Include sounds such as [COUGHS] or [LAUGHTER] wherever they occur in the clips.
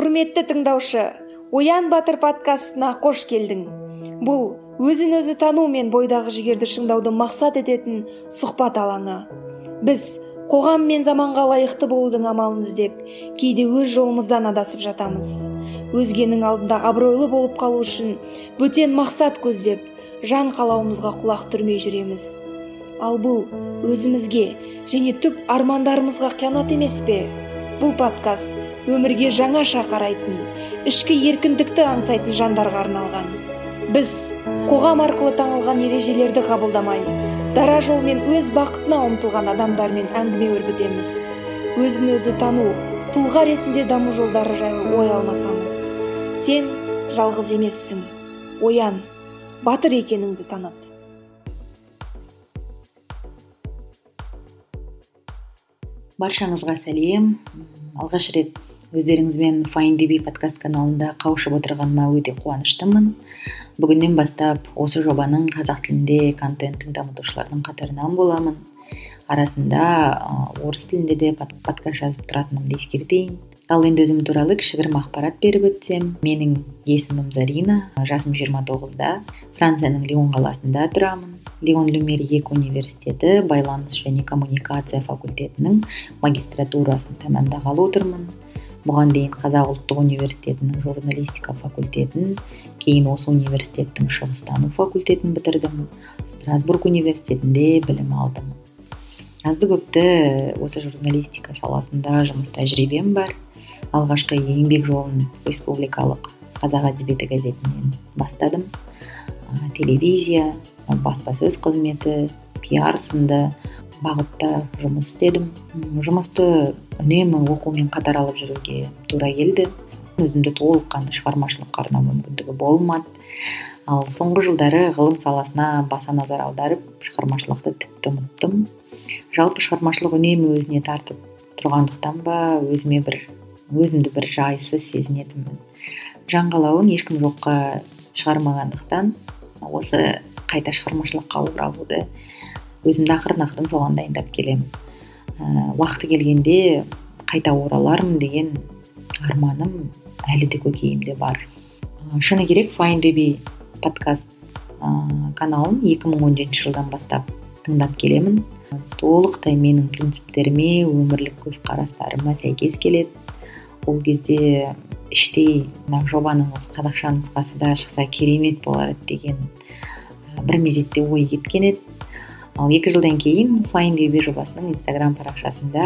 құрметті тыңдаушы оян батыр подкастына қош келдің. Бұл өзін өзі тану мен бойдағы жігерді шыңдауды мақсат ететін сұхбат алаңы. Біз қоғам мен заманға лайықты болудың амалын іздеп кейде өз жолымыздан адасып жатамыз. Өзгенің алдында абыройлы болып қалу үшін бөтен мақсат көздеп жан қалауымызға құлақ түрмей жүреміз. Ал бұл өзімізге және түп армандарымызға қиянат емес пе? Бұл подкаст өмірге жаңаша қарайтын ішкі еркіндікті аңсайтын жандарға арналған. Біз қоғам арқылы таңылған ережелерді қабылдамай дара жолмен өз бақытына ұмтылған адамдармен әңгіме өрбітеміз. Өзін өзі тану тұлға ретінде даму жолдары жайлы ой алмасамыз. Сен жалғыз емессің. Оян батыр екеніңді таныт. Баршаңызға сәлем. Алғаш рет өздеріңізбен файндиби подкаст каналында қауышып отырғаныма өте қуаныштымын. Бүгіннен бастап осы жобаның қазақ тілінде контентін дамытушылардың қатарынан боламын. Арасында орыс тілінде де подкаст жазып тұратынымды ескертейін. Ал енді өзім туралы кішігірім ақпарат беріп өтсем. Менің есімім зарина жасым 29-да францияның лион қаласында тұрамын. Лион люмер екі университеті байланыс және коммуникация факультетінің магистратурасын тәмамдағалы отырмын. Бұған дейін қазақ ұлттық университетінің журналистика факультетін кейін осы университеттің шығыстану факультетін бітірдім. Страсбург университетінде білім алдым. Азды көпті осы журналистика саласында жұмыс тәжірибем бар. Алғашқы еңбек жолын республикалық қазақ әдебиеті газетінен бастадым. Телевизия баспасөз қызметі пиар сынды бағытта жұмыс істедім. Жұмысты үнемі оқумен қатар алып жүруге тура келді. Өзімді толыққанды шығармашылыққа арнау мүмкіндігі болмады. Ал соңғы жылдары ғылым саласына баса назар аударып шығармашылықты тіпті ұмыттым. Жалпы шығармашылық үнемі өзіне тартып тұрғандықтан ба өзіме бір өзімді бір жайсыз сезінетінмін. Жан қалауын ешкім жоққа шығармағандықтан осы қайта шығармашылыққа оралуды өзімді ақырын ақырын соған дайындап келемін. Уақыты келгенде қайта оралармын деген арманым әлі де көкейімде бар. Ә, шыны керек файндеби подкаст ә, каналын 2017 жылдан бастап тыңдап келемін. Толықтай менің принциптеріме өмірлік көзқарастарыма сәйкес келеді. Ол кезде іштей мына жобаның қазақша нұсқасы да шықса керемет болар еді деген бір мезетте ой кеткен еді ал екі жылдан кейін файндюби жобасының инстаграм парақшасында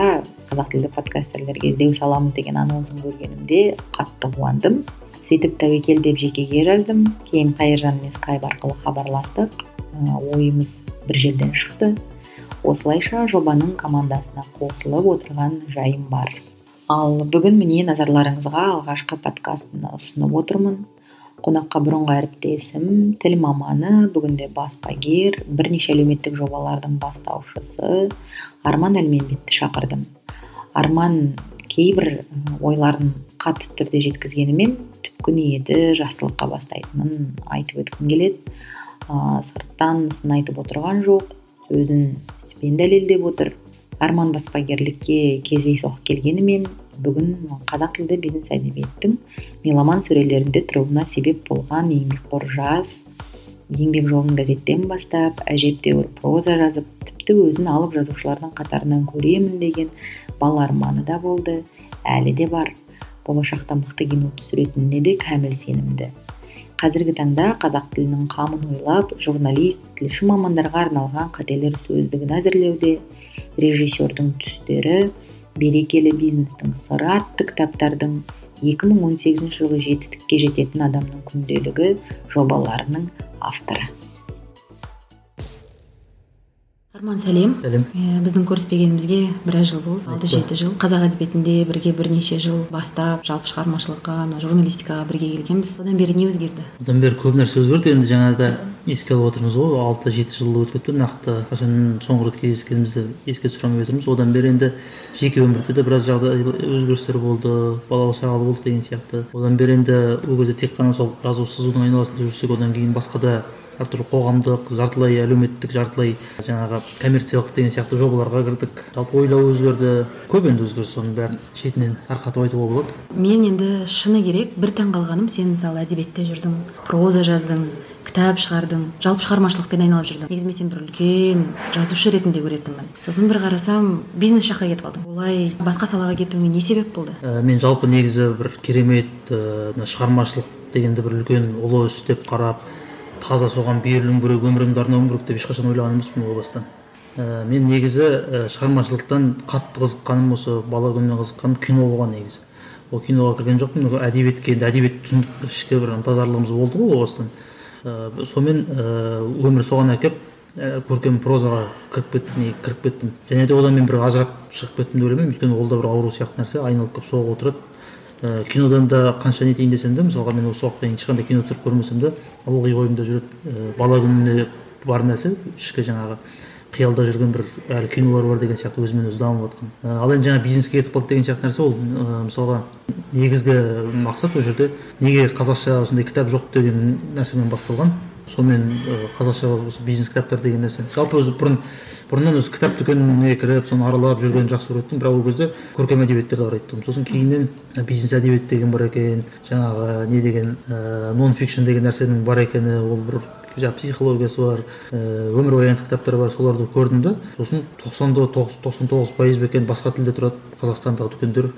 қазақ тілді подкастерлерге іздеу саламыз деген анонсын көргенімде қатты қуандым. Сөйтіп тәуекел деп жекеге жаздым кейін қайыржанмен скайп арқылы хабарластық. Ойымыз бір жерден шықты. Осылайша жобаның командасына қосылып отырған жайым бар. Ал бүгін міне назарларыңызға алғашқы подкастын ұсынып отырмын. Қонаққа бұрынғы әріптесім тіл маманы бүгінде баспагер бірнеше әлеуметтік жобалардың бастаушысы арман әлменбетті шақырдым. Арман кейбір ойларын қатты түрде жеткізгенімен түпкі ниеті жақсылыққа бастайтынын айтып өткім келеді. Ә, сырттан сын айтып отырған жоқ сөзін іспен дәлелдеп отыр. Арман баспагерлікке кездейсоқ келгенімен бүгін қазақ тілді бизнес әдебиеттің меломан сөрелерінде тұруына себеп болған еңбекқор жас еңбек жолын газеттен бастап әжептәуір проза жазып тіпті өзін алып жазушылардың қатарынан көремін деген бала арманы да болды. Әлі де бар. Болашақта мықты кино түсіретініне де кәміл сенімді. Қазіргі таңда қазақ тілінің қамын ойлап журналист тілші мамандарға арналған қателер сөздігін әзірлеуде. Режиссердің түстері берекелі бизнестің сыры атты кітаптардың 2018 жылы жетістікке жететін адамның күнделігі жобаларының авторы. Арман сәлем. Сәлем. Ә, біздің көріспегенімізге біраз жыл болды алты жеті жыл. Қазақ әдебиетінде бірге бірнеше жыл бастап жалпы шығармашылыққа мына журналистикаға бірге келгенбіз. Одан бері не өзгерді? Одан бері көп нәрсе өзгерді. Енді жаңада еске алып отырмыз ғой алты жеті жыл өтіп кетті. Нақты қашан соңғы рет кездескенімізді еске түсіре алмай отырмыз. Одан бері енді жеке өмірде де біраз жағдай өзгерістер болды балалы шағалы болдық деген сияқты. Одан бері енді ол кезде тек қана сол жазу сызудың айналасында жүрсек одан кейін басқа да әртүрлі қоғамдық жартылай әлеуметтік жартылай жаңағы коммерциялық деген сияқты жобаларға кірдік. Жалпы ойлау өзгерді. Көп енді өзгеріс соның бәрін шетінен тарқатып айтуға болады. Мен енді шыны керек бір таңғалғаным сен мысалы әдебиетте жүрдің проза жаздың кітап шығардың жалпы шығармашылықпен айналып жүрдің негізі мен сені бір үлкен жазушы ретінде көретінмін сосын бір қарасам бизнес жаққа кетіп қалдың олай басқа салаға кетуіңе не себеп болды? Ә, мен жалпы негізі бір керемет ә, шығармашылық дегенді бір үлкен ұлы іс деп қарап таза соған берілуім керек өмірімді арнауым керек деп ешқашан ойлаған емеспін о бастан. Ә, мен негізі ә, шығармашылықтан қатты қызыққаным осы бала күнімнен қызыққаным кино болған негізі. Ол киноға кірген жоқпын әдебиетке енді әдебиет түсіндік ішкі бір ынтазарлығымыз болды ғой о бастан. Ә, сонымен ә, өмір соған әкеп ә, көркем прозаға кіріп кеттім кіріп кеттім. Және де одан мен бір ажырап шығып кеттім деп ойлаймын. Өйткені ол да бір ауру сияқты нәрсе айналып келіп соғып отырады. Ә, кинодан да қанша нетейін десем де мысалға мен осы уақытқа дейін ешқандай кино түсіріп көрмесем де ылғи ойымда жүреді. Ә, бала күнімде бар нәрсе ішкі жаңағы қиялда жүрген бір әлі кинолар бар деген сияқты өзімен өзі дамып жатқан. Ал енді жаңағы бизнеске кетіп қалды деген сияқты нәрсе ол ә, мысалға негізгі мақсат ол жерде неге қазақша осындай кітап жоқ деген нәрсемен басталған. Сонымен ә, қазақша осы бизнес кітаптар деген нәрсе. Жалпы өзі бұрын бұрыннан өзі кітап дүкеніне кіріп соны аралап жүргенді жақсы көретін бірақ ол кезде көркем әдебиеттерді қарайтын сосын кейіннен бизнес әдебиет деген бар екен жаңағы не деген ә, нон фикшн деген нәрсенің бар екені ол бір жаңағы психологиясы бар ыыы өмірбаянды кітаптар бар соларды көрдім да сосын тоқсан тоқсан тоғыз пайыз ба екен басқа тілде тұрады қазақстандағы дүкендер.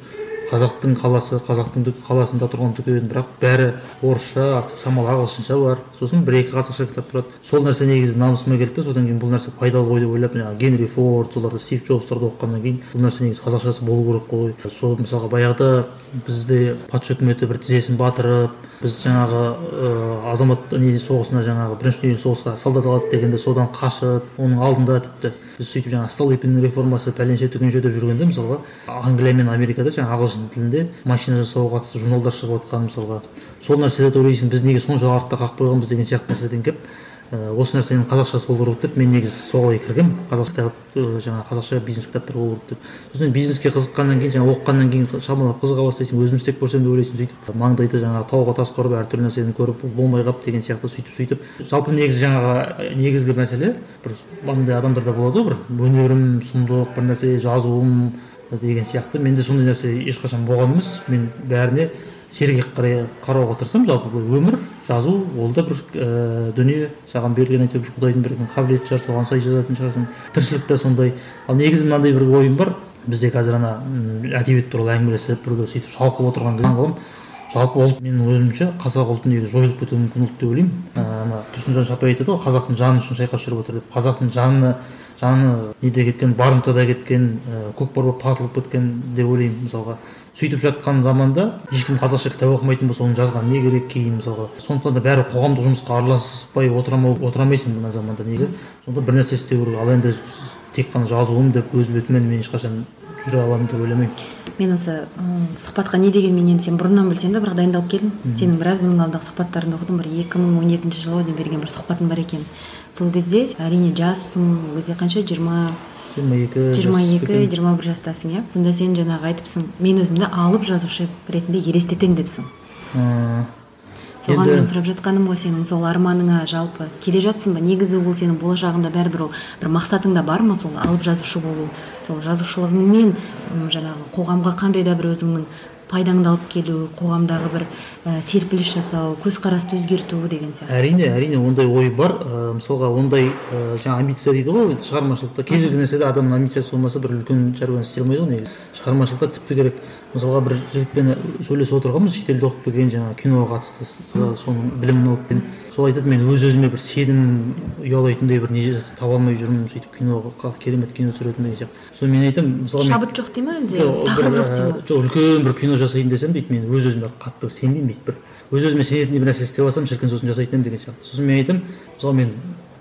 Қазақтың қаласы қазақтың қаласында тұрған дүкен бірақ бәрі орысша шамалы ағылшынша бар. Сосын бір екі қазақша кітап тұрады. Сол нәрсе негізі намысыма келді да содан кейін бұл нәрсе пайдалы ғой деп ойлап жаңағы генри форд соларды стив джобстарды оқығаннан кейін бұл нәрсе негізі қазақшасы болу керек қой. Сол мысалға баяғыда бізде патша үкіметі бір тізесін батырып біз жаңағы ыыы азамат не соғысына жаңағы бірінші дүниежүзілік соғысқа солдат алады дегенде содан қашып оның алдында тіпті біз сөйтіп жаңағы столыпин реформасы пәленше түгенше деп жүргенде мысалға англия мен америкада жаңағы ағылшын тілінде машина жасауға қатысты журналдар шығып жатқан мысалға. Сол нәрселерді ойлайсың біз неге сонша артта қалып қойғанбыз деген сияқты нәрседен келіп ә, осы нәрсенің қазақшасы болу керек деп мен негізі солай кіргенмін. Қазақ кітап жаңағы қазақша бизнес кітаптар болу керек деп. Сосын бизнеске қызыққаннан кейін жаңағы оқығаннан кейін шамалап қызыға бастайсың өзім істеп көрсем деп ойлайсың сөйтіп. Маңдайда жаңағы тауға тас құрып әртүрлі нәрсені көріп болмай қалып деген сияқты сөйтіп сөйтіп. Жалпы негізі жаңағы негізгі мәселе бір андай адамдарда болады ғой бір. Өнерім сұмдық бір нәрсе жазуым деген сияқты. Менде сондай нәрсе ешқашан болған емес. Мен бәріне сергек қарай қарауға тырысамын жалпы бұл өмір жазу ол да бір ә, дүние. Саған берілген әйтеуір құдайдың берген қабілеті шығар соған сай жазатын шығарсың. Тіршілік та сондай. Ал негізі мынандай бір ойым бар. Бізде қазір ана әдебиет туралы әңгімелесіп біреулер сөйтіп шалқып отырған кезде ғылым жалпы ұлт менің ойымша қазақ ұлты негізі жойылып кетуі мүмкін ұлт деп ойлаймын. Ана тұрсынжан шапай айтады ғой қазақтың жаны үшін шайқас жүріп жатыр деп. Қазақтың жанына жаны неде кеткен барымтада кеткен ә, көкпар болып тартылып кеткен деп ойлаймын мысалға. Сөйтіп жатқан заманда ешкім қазақша кітап оқымайтын болса оны жазған не керек кейін мысалға? Сондықтан да бәрі қоғамдық жұмысқа араласпай отыра отыра алмайсың мына заманда негізі сонда бір нәрсе істеу керек. Ал енді тек қана жазуым деп өз бетіммен мен ешқашан жүре аламын деп ойламаймын. Мен осы сұхбатқа не дегенмен енді сен бұрыннан білсем де бірақ дайындалып келдім. Сенің біраз бұрынғы алдағы сұхбаттарыңды оқыдым. Бір екі мың он екінші жылы дейін берген бір сұхбатың бар екен. Сол кезде әрине жассың ол кезде қанша? жиырма жиырма екі жиырма екі жиырма бір жастасың иә? Сонда сен жаңағы айтыпсың мен өзімді алып жазушы ретінде елестетемін депсің. Соған мен сұрап жатқаным ғой сенің сол арманыңа жалпы. Келе жатсың ба? Негізі ол сенің болашағыңда бәрібір ол бір мақсатыңда бар ма сол алып жазушы болу? Сол жазушылығыңмен жаңағы қоғамға қандай да бір өзіңнің пайдаңды алып келу қоғамдағы бір ә, серпіліс жасау көзқарасты өзгерту деген сияқты. Әрине әрине ондай ой бар. Ә, мысалға ондай ә, жаңа амбиция дейді ғой шығармашылықта. Кез келген нәрседе адамның амбициясы болмаса бір үлкен шаруаны істей алмайды ғой негізі. Шығармашылықта тіпті керек. Мысалға бір жігітпен сөйлесіп отырғанбыз шетелде оқып келген жаңағы киноға қатысты соның білімін алып келген. Сол айтады мен өз өзіме бір сенім ұялайтындай бір не таба алмай жүрмін сөйтіп киноға керемет кино түсіретін деген сияқты. Соны мен айтамын мысалға шабыт жоқ дей ма әлде? тақырып жоқ дей ма? жоқ үлкен бір кино жасайын десем дейді мен өз өзіме қатты сенбеймін дейді бір. Өз өзіме сенетіндей бір нәрсе істеп алсам шіркін сосын жасайтын едім деген сияқты. Сосын мен айтамын мысалы мен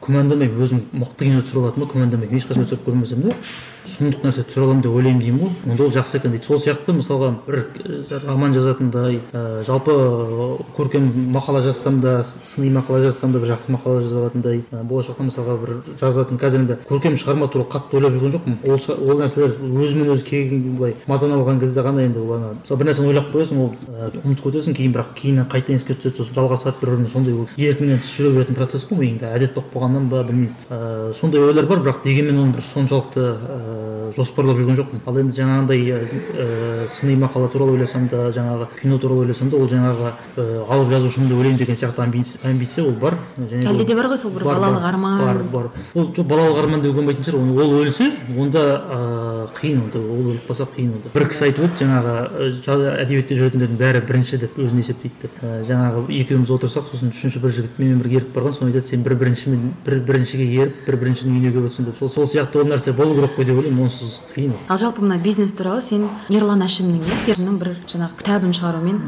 күмәндамаймын өзім мықты кино түсіре алатыныма күмәндамаймын ешқашан түсіріп көрмесем де. Сұмдық нәрсе түсіре аламын деп ойлаймын деймін ғой. Онда ол жақсы екен дейді. Сол сияқты мысалға бір роман жазатындай ә, жалпы көркем мақала жазсам да сыни мақала жазсам да бір жақсы мақала жаза алатындай ә, болашақта мысалға бір жазатын қазір енді көркем шығарма туралы қатты ойлап жүрген жоқпын. Ол, ол нәрселер өзімен өзі келген былай мазаны алған кезде ғана енді ол ана мысалы бір нәрсені ойлап қоясың ол ә, ұмытып кетесің кейін бірақ кейіннен қайта еске түседі. Сосын жалғасады бір біріне сондай ол еркіңнен тыс жүре беретін процесс қой миыңда әдет болып қалғаннан ба білмеймін. Ыыы сондай ойлар бар бірақ дегенмен оны бір соншалықты ыыы жоспарлап жүрген жоқпын. Ал енді жаңағындай ыыы сыни мақала туралы ойласам да жаңағы кино туралы ойласам да ол жаңағы ыыы алып жазушымын деп ойлаймын деген сияқты амбиция ол бар. Және әлде де бар ғой сол бір балалық арман? бар бар. Ол жоқ балалық арман деуге болмайтын шығар ол өлсе онда ыыы қиын онда ол өліп қалса қиын онда. Бір кісі айтып еді жаңағы әдебиетте жүретіндердің бәрі бірінші деп өзін есептейді деп жаңағы екеуміз отырсақ сосын үшінші бір жігіт менімен бірге еріп барған соны айтады сен бір біріншімен бір біріншіге еріп бір біріншінің үйіне келіп отырсың деп. Сол сол сияқты ол нәрсе болу керек қой деп ойлаймын онсыз қиын ал жалпы мына бизнес туралы сен ерлан әшімнің иә бір жаңағы кітабын шығарумен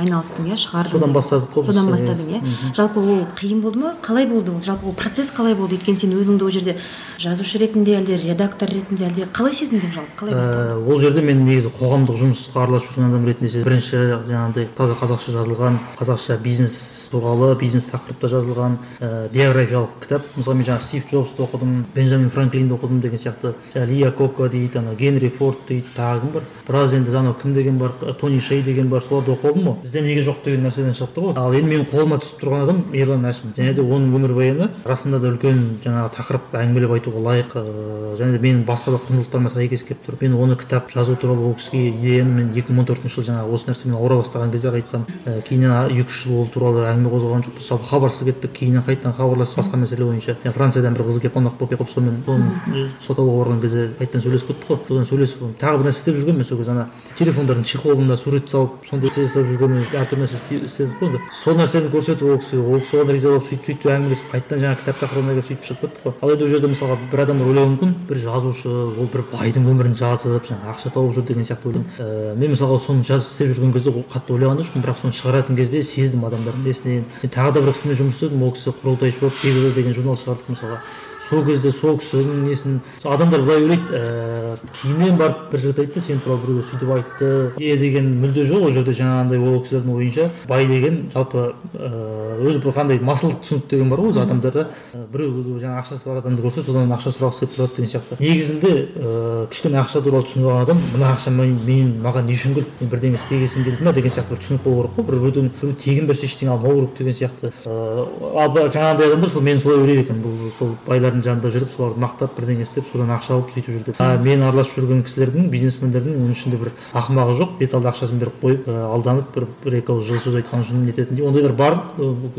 айналыстың иә шығардың. Содан бастадық қой содан бастадың иә. жалпы ол қиын болды ма? Қалай болды ол? Жалпы ол процесс қалай болды? Өйткені сен өзіңді ол жерде жазушы ретінде әлде редактор ретінде әлде қалай сезіндің жалпы? Қалай бастады? Ол жерде мен негізі қоғамдық жұмысқа араласып жүрген адам ретінде бірінші жаңағыдай таза қазақша жазылған қазақша бизнес туралы бизнес тақырыпта жазылған ә, биографиялық кітап. Мысалы мен жаңағы стив джобсты оқыдым бенджамин франклинді оқыдым деген сияқты. Лия коко дейді ана генри форд дейді тағы кім бар. Біраз енді анау кім деген бар тони шей деген бар соларды оқып алдым ғой бізде неге жоқ деген нәрседен шықты ғой. Ал енді менің қолыма түсіп тұрған адам ерлан әшім. Және де оның өмірбаяны расында да үлкен жаңағы тақырып әңгімелеп айтуға лайық ыыы және де менің басқа да құндылықтарыма сәйкес келіп тұр. Мен оны кітап жазу туралы ол кісіге идеяны мен екі мың он төртінші жылы жаңағы осы нәрсемен ауыра бастаған кезде ақ айтқанмын ә, кейіннен екі үш жыл ол туралы әңгіме қозғаған жоқпыз жалпы хабарсыз кеттік кейіннен қайтадан хабарласып басқа мәселе бойынша. Франциядан бір қыз келіп қонақ болып келіп сонымен соны сот алуға барған кезде қайтадан сөйлесіп кеттік қой содан сөйлесіп тағы бір нәрсе істеп жүргенмін мен сол кезде ана телефондардың чехолына сурет салып сондай нәрсе жасап жүргенмін. Әртүрлі нәрсе істедік қой енді. Сол нәрсені көрсетіп ол кісіге ол кісі оған риза болып сөйтіп сөйтіп әңгімелесіп қайтадан жаңағы кітап тақырыбына келіп сөйтіп шығып кеттік қой. Ал енді ол жерде мысалға бір адамдар ойлауы мүмкін бір жазушы ол бір байдың өмірін жазып жаңағы ақша тауып жүр деген сияқты ойлаймын. Ыыы мен мысалға соны жаз істеп жүрген кезде қатты ойлаған да жоқпын бірақ соны шығаратын кезде сездім адамдардың несінен. Мен тағы да бір кісімен жұмыс істедім ол кісі құрылтайшы болып деген журнал шығардық мысалға. Сол кезде сол кісінің несін адамдар былай ойлайды ііі кейіннен барып бір жігіт айтты сен туралы біреу сөйтіп айтты е деген мүлде жоқ ол жерде жаңағындай ол кісілердің ойынша бай деген жалпы ыыы өзі бір қандай масылдық түсінік деген бар ғой өзі адамдарда. Біреу жаңағы ақшасы бар адамды көрсе содан ақша сұрағысы келіп тұрады деген сияқты. Негізінде ыыы кішкене ақша туралы түсініп алған адам мына ақша мен маған не үшін келді мен бірдеңе істегесім келді ма деген сияқты бір түсінік болу керек қой. Бір біреуден біреу тегін берсе ештеңе алмау керек деген сияқты. Ыыы ал жаңағындай адамдар сол мен солай ойлайды екенмін бұл сол байлар кісілердің жанында жүріп соларды мақтап бірдеңе істеп содан ақша алып сөйтіп жүр деп. Мен араласып жүрген кісілердің бизнесмендердің оның ішінде бір ақымағы жоқ. Бет алды ақшасын беріп қойып алданып бір бір екі ауыз жылы сөз айтқан үшін нететіндей ондайлар бар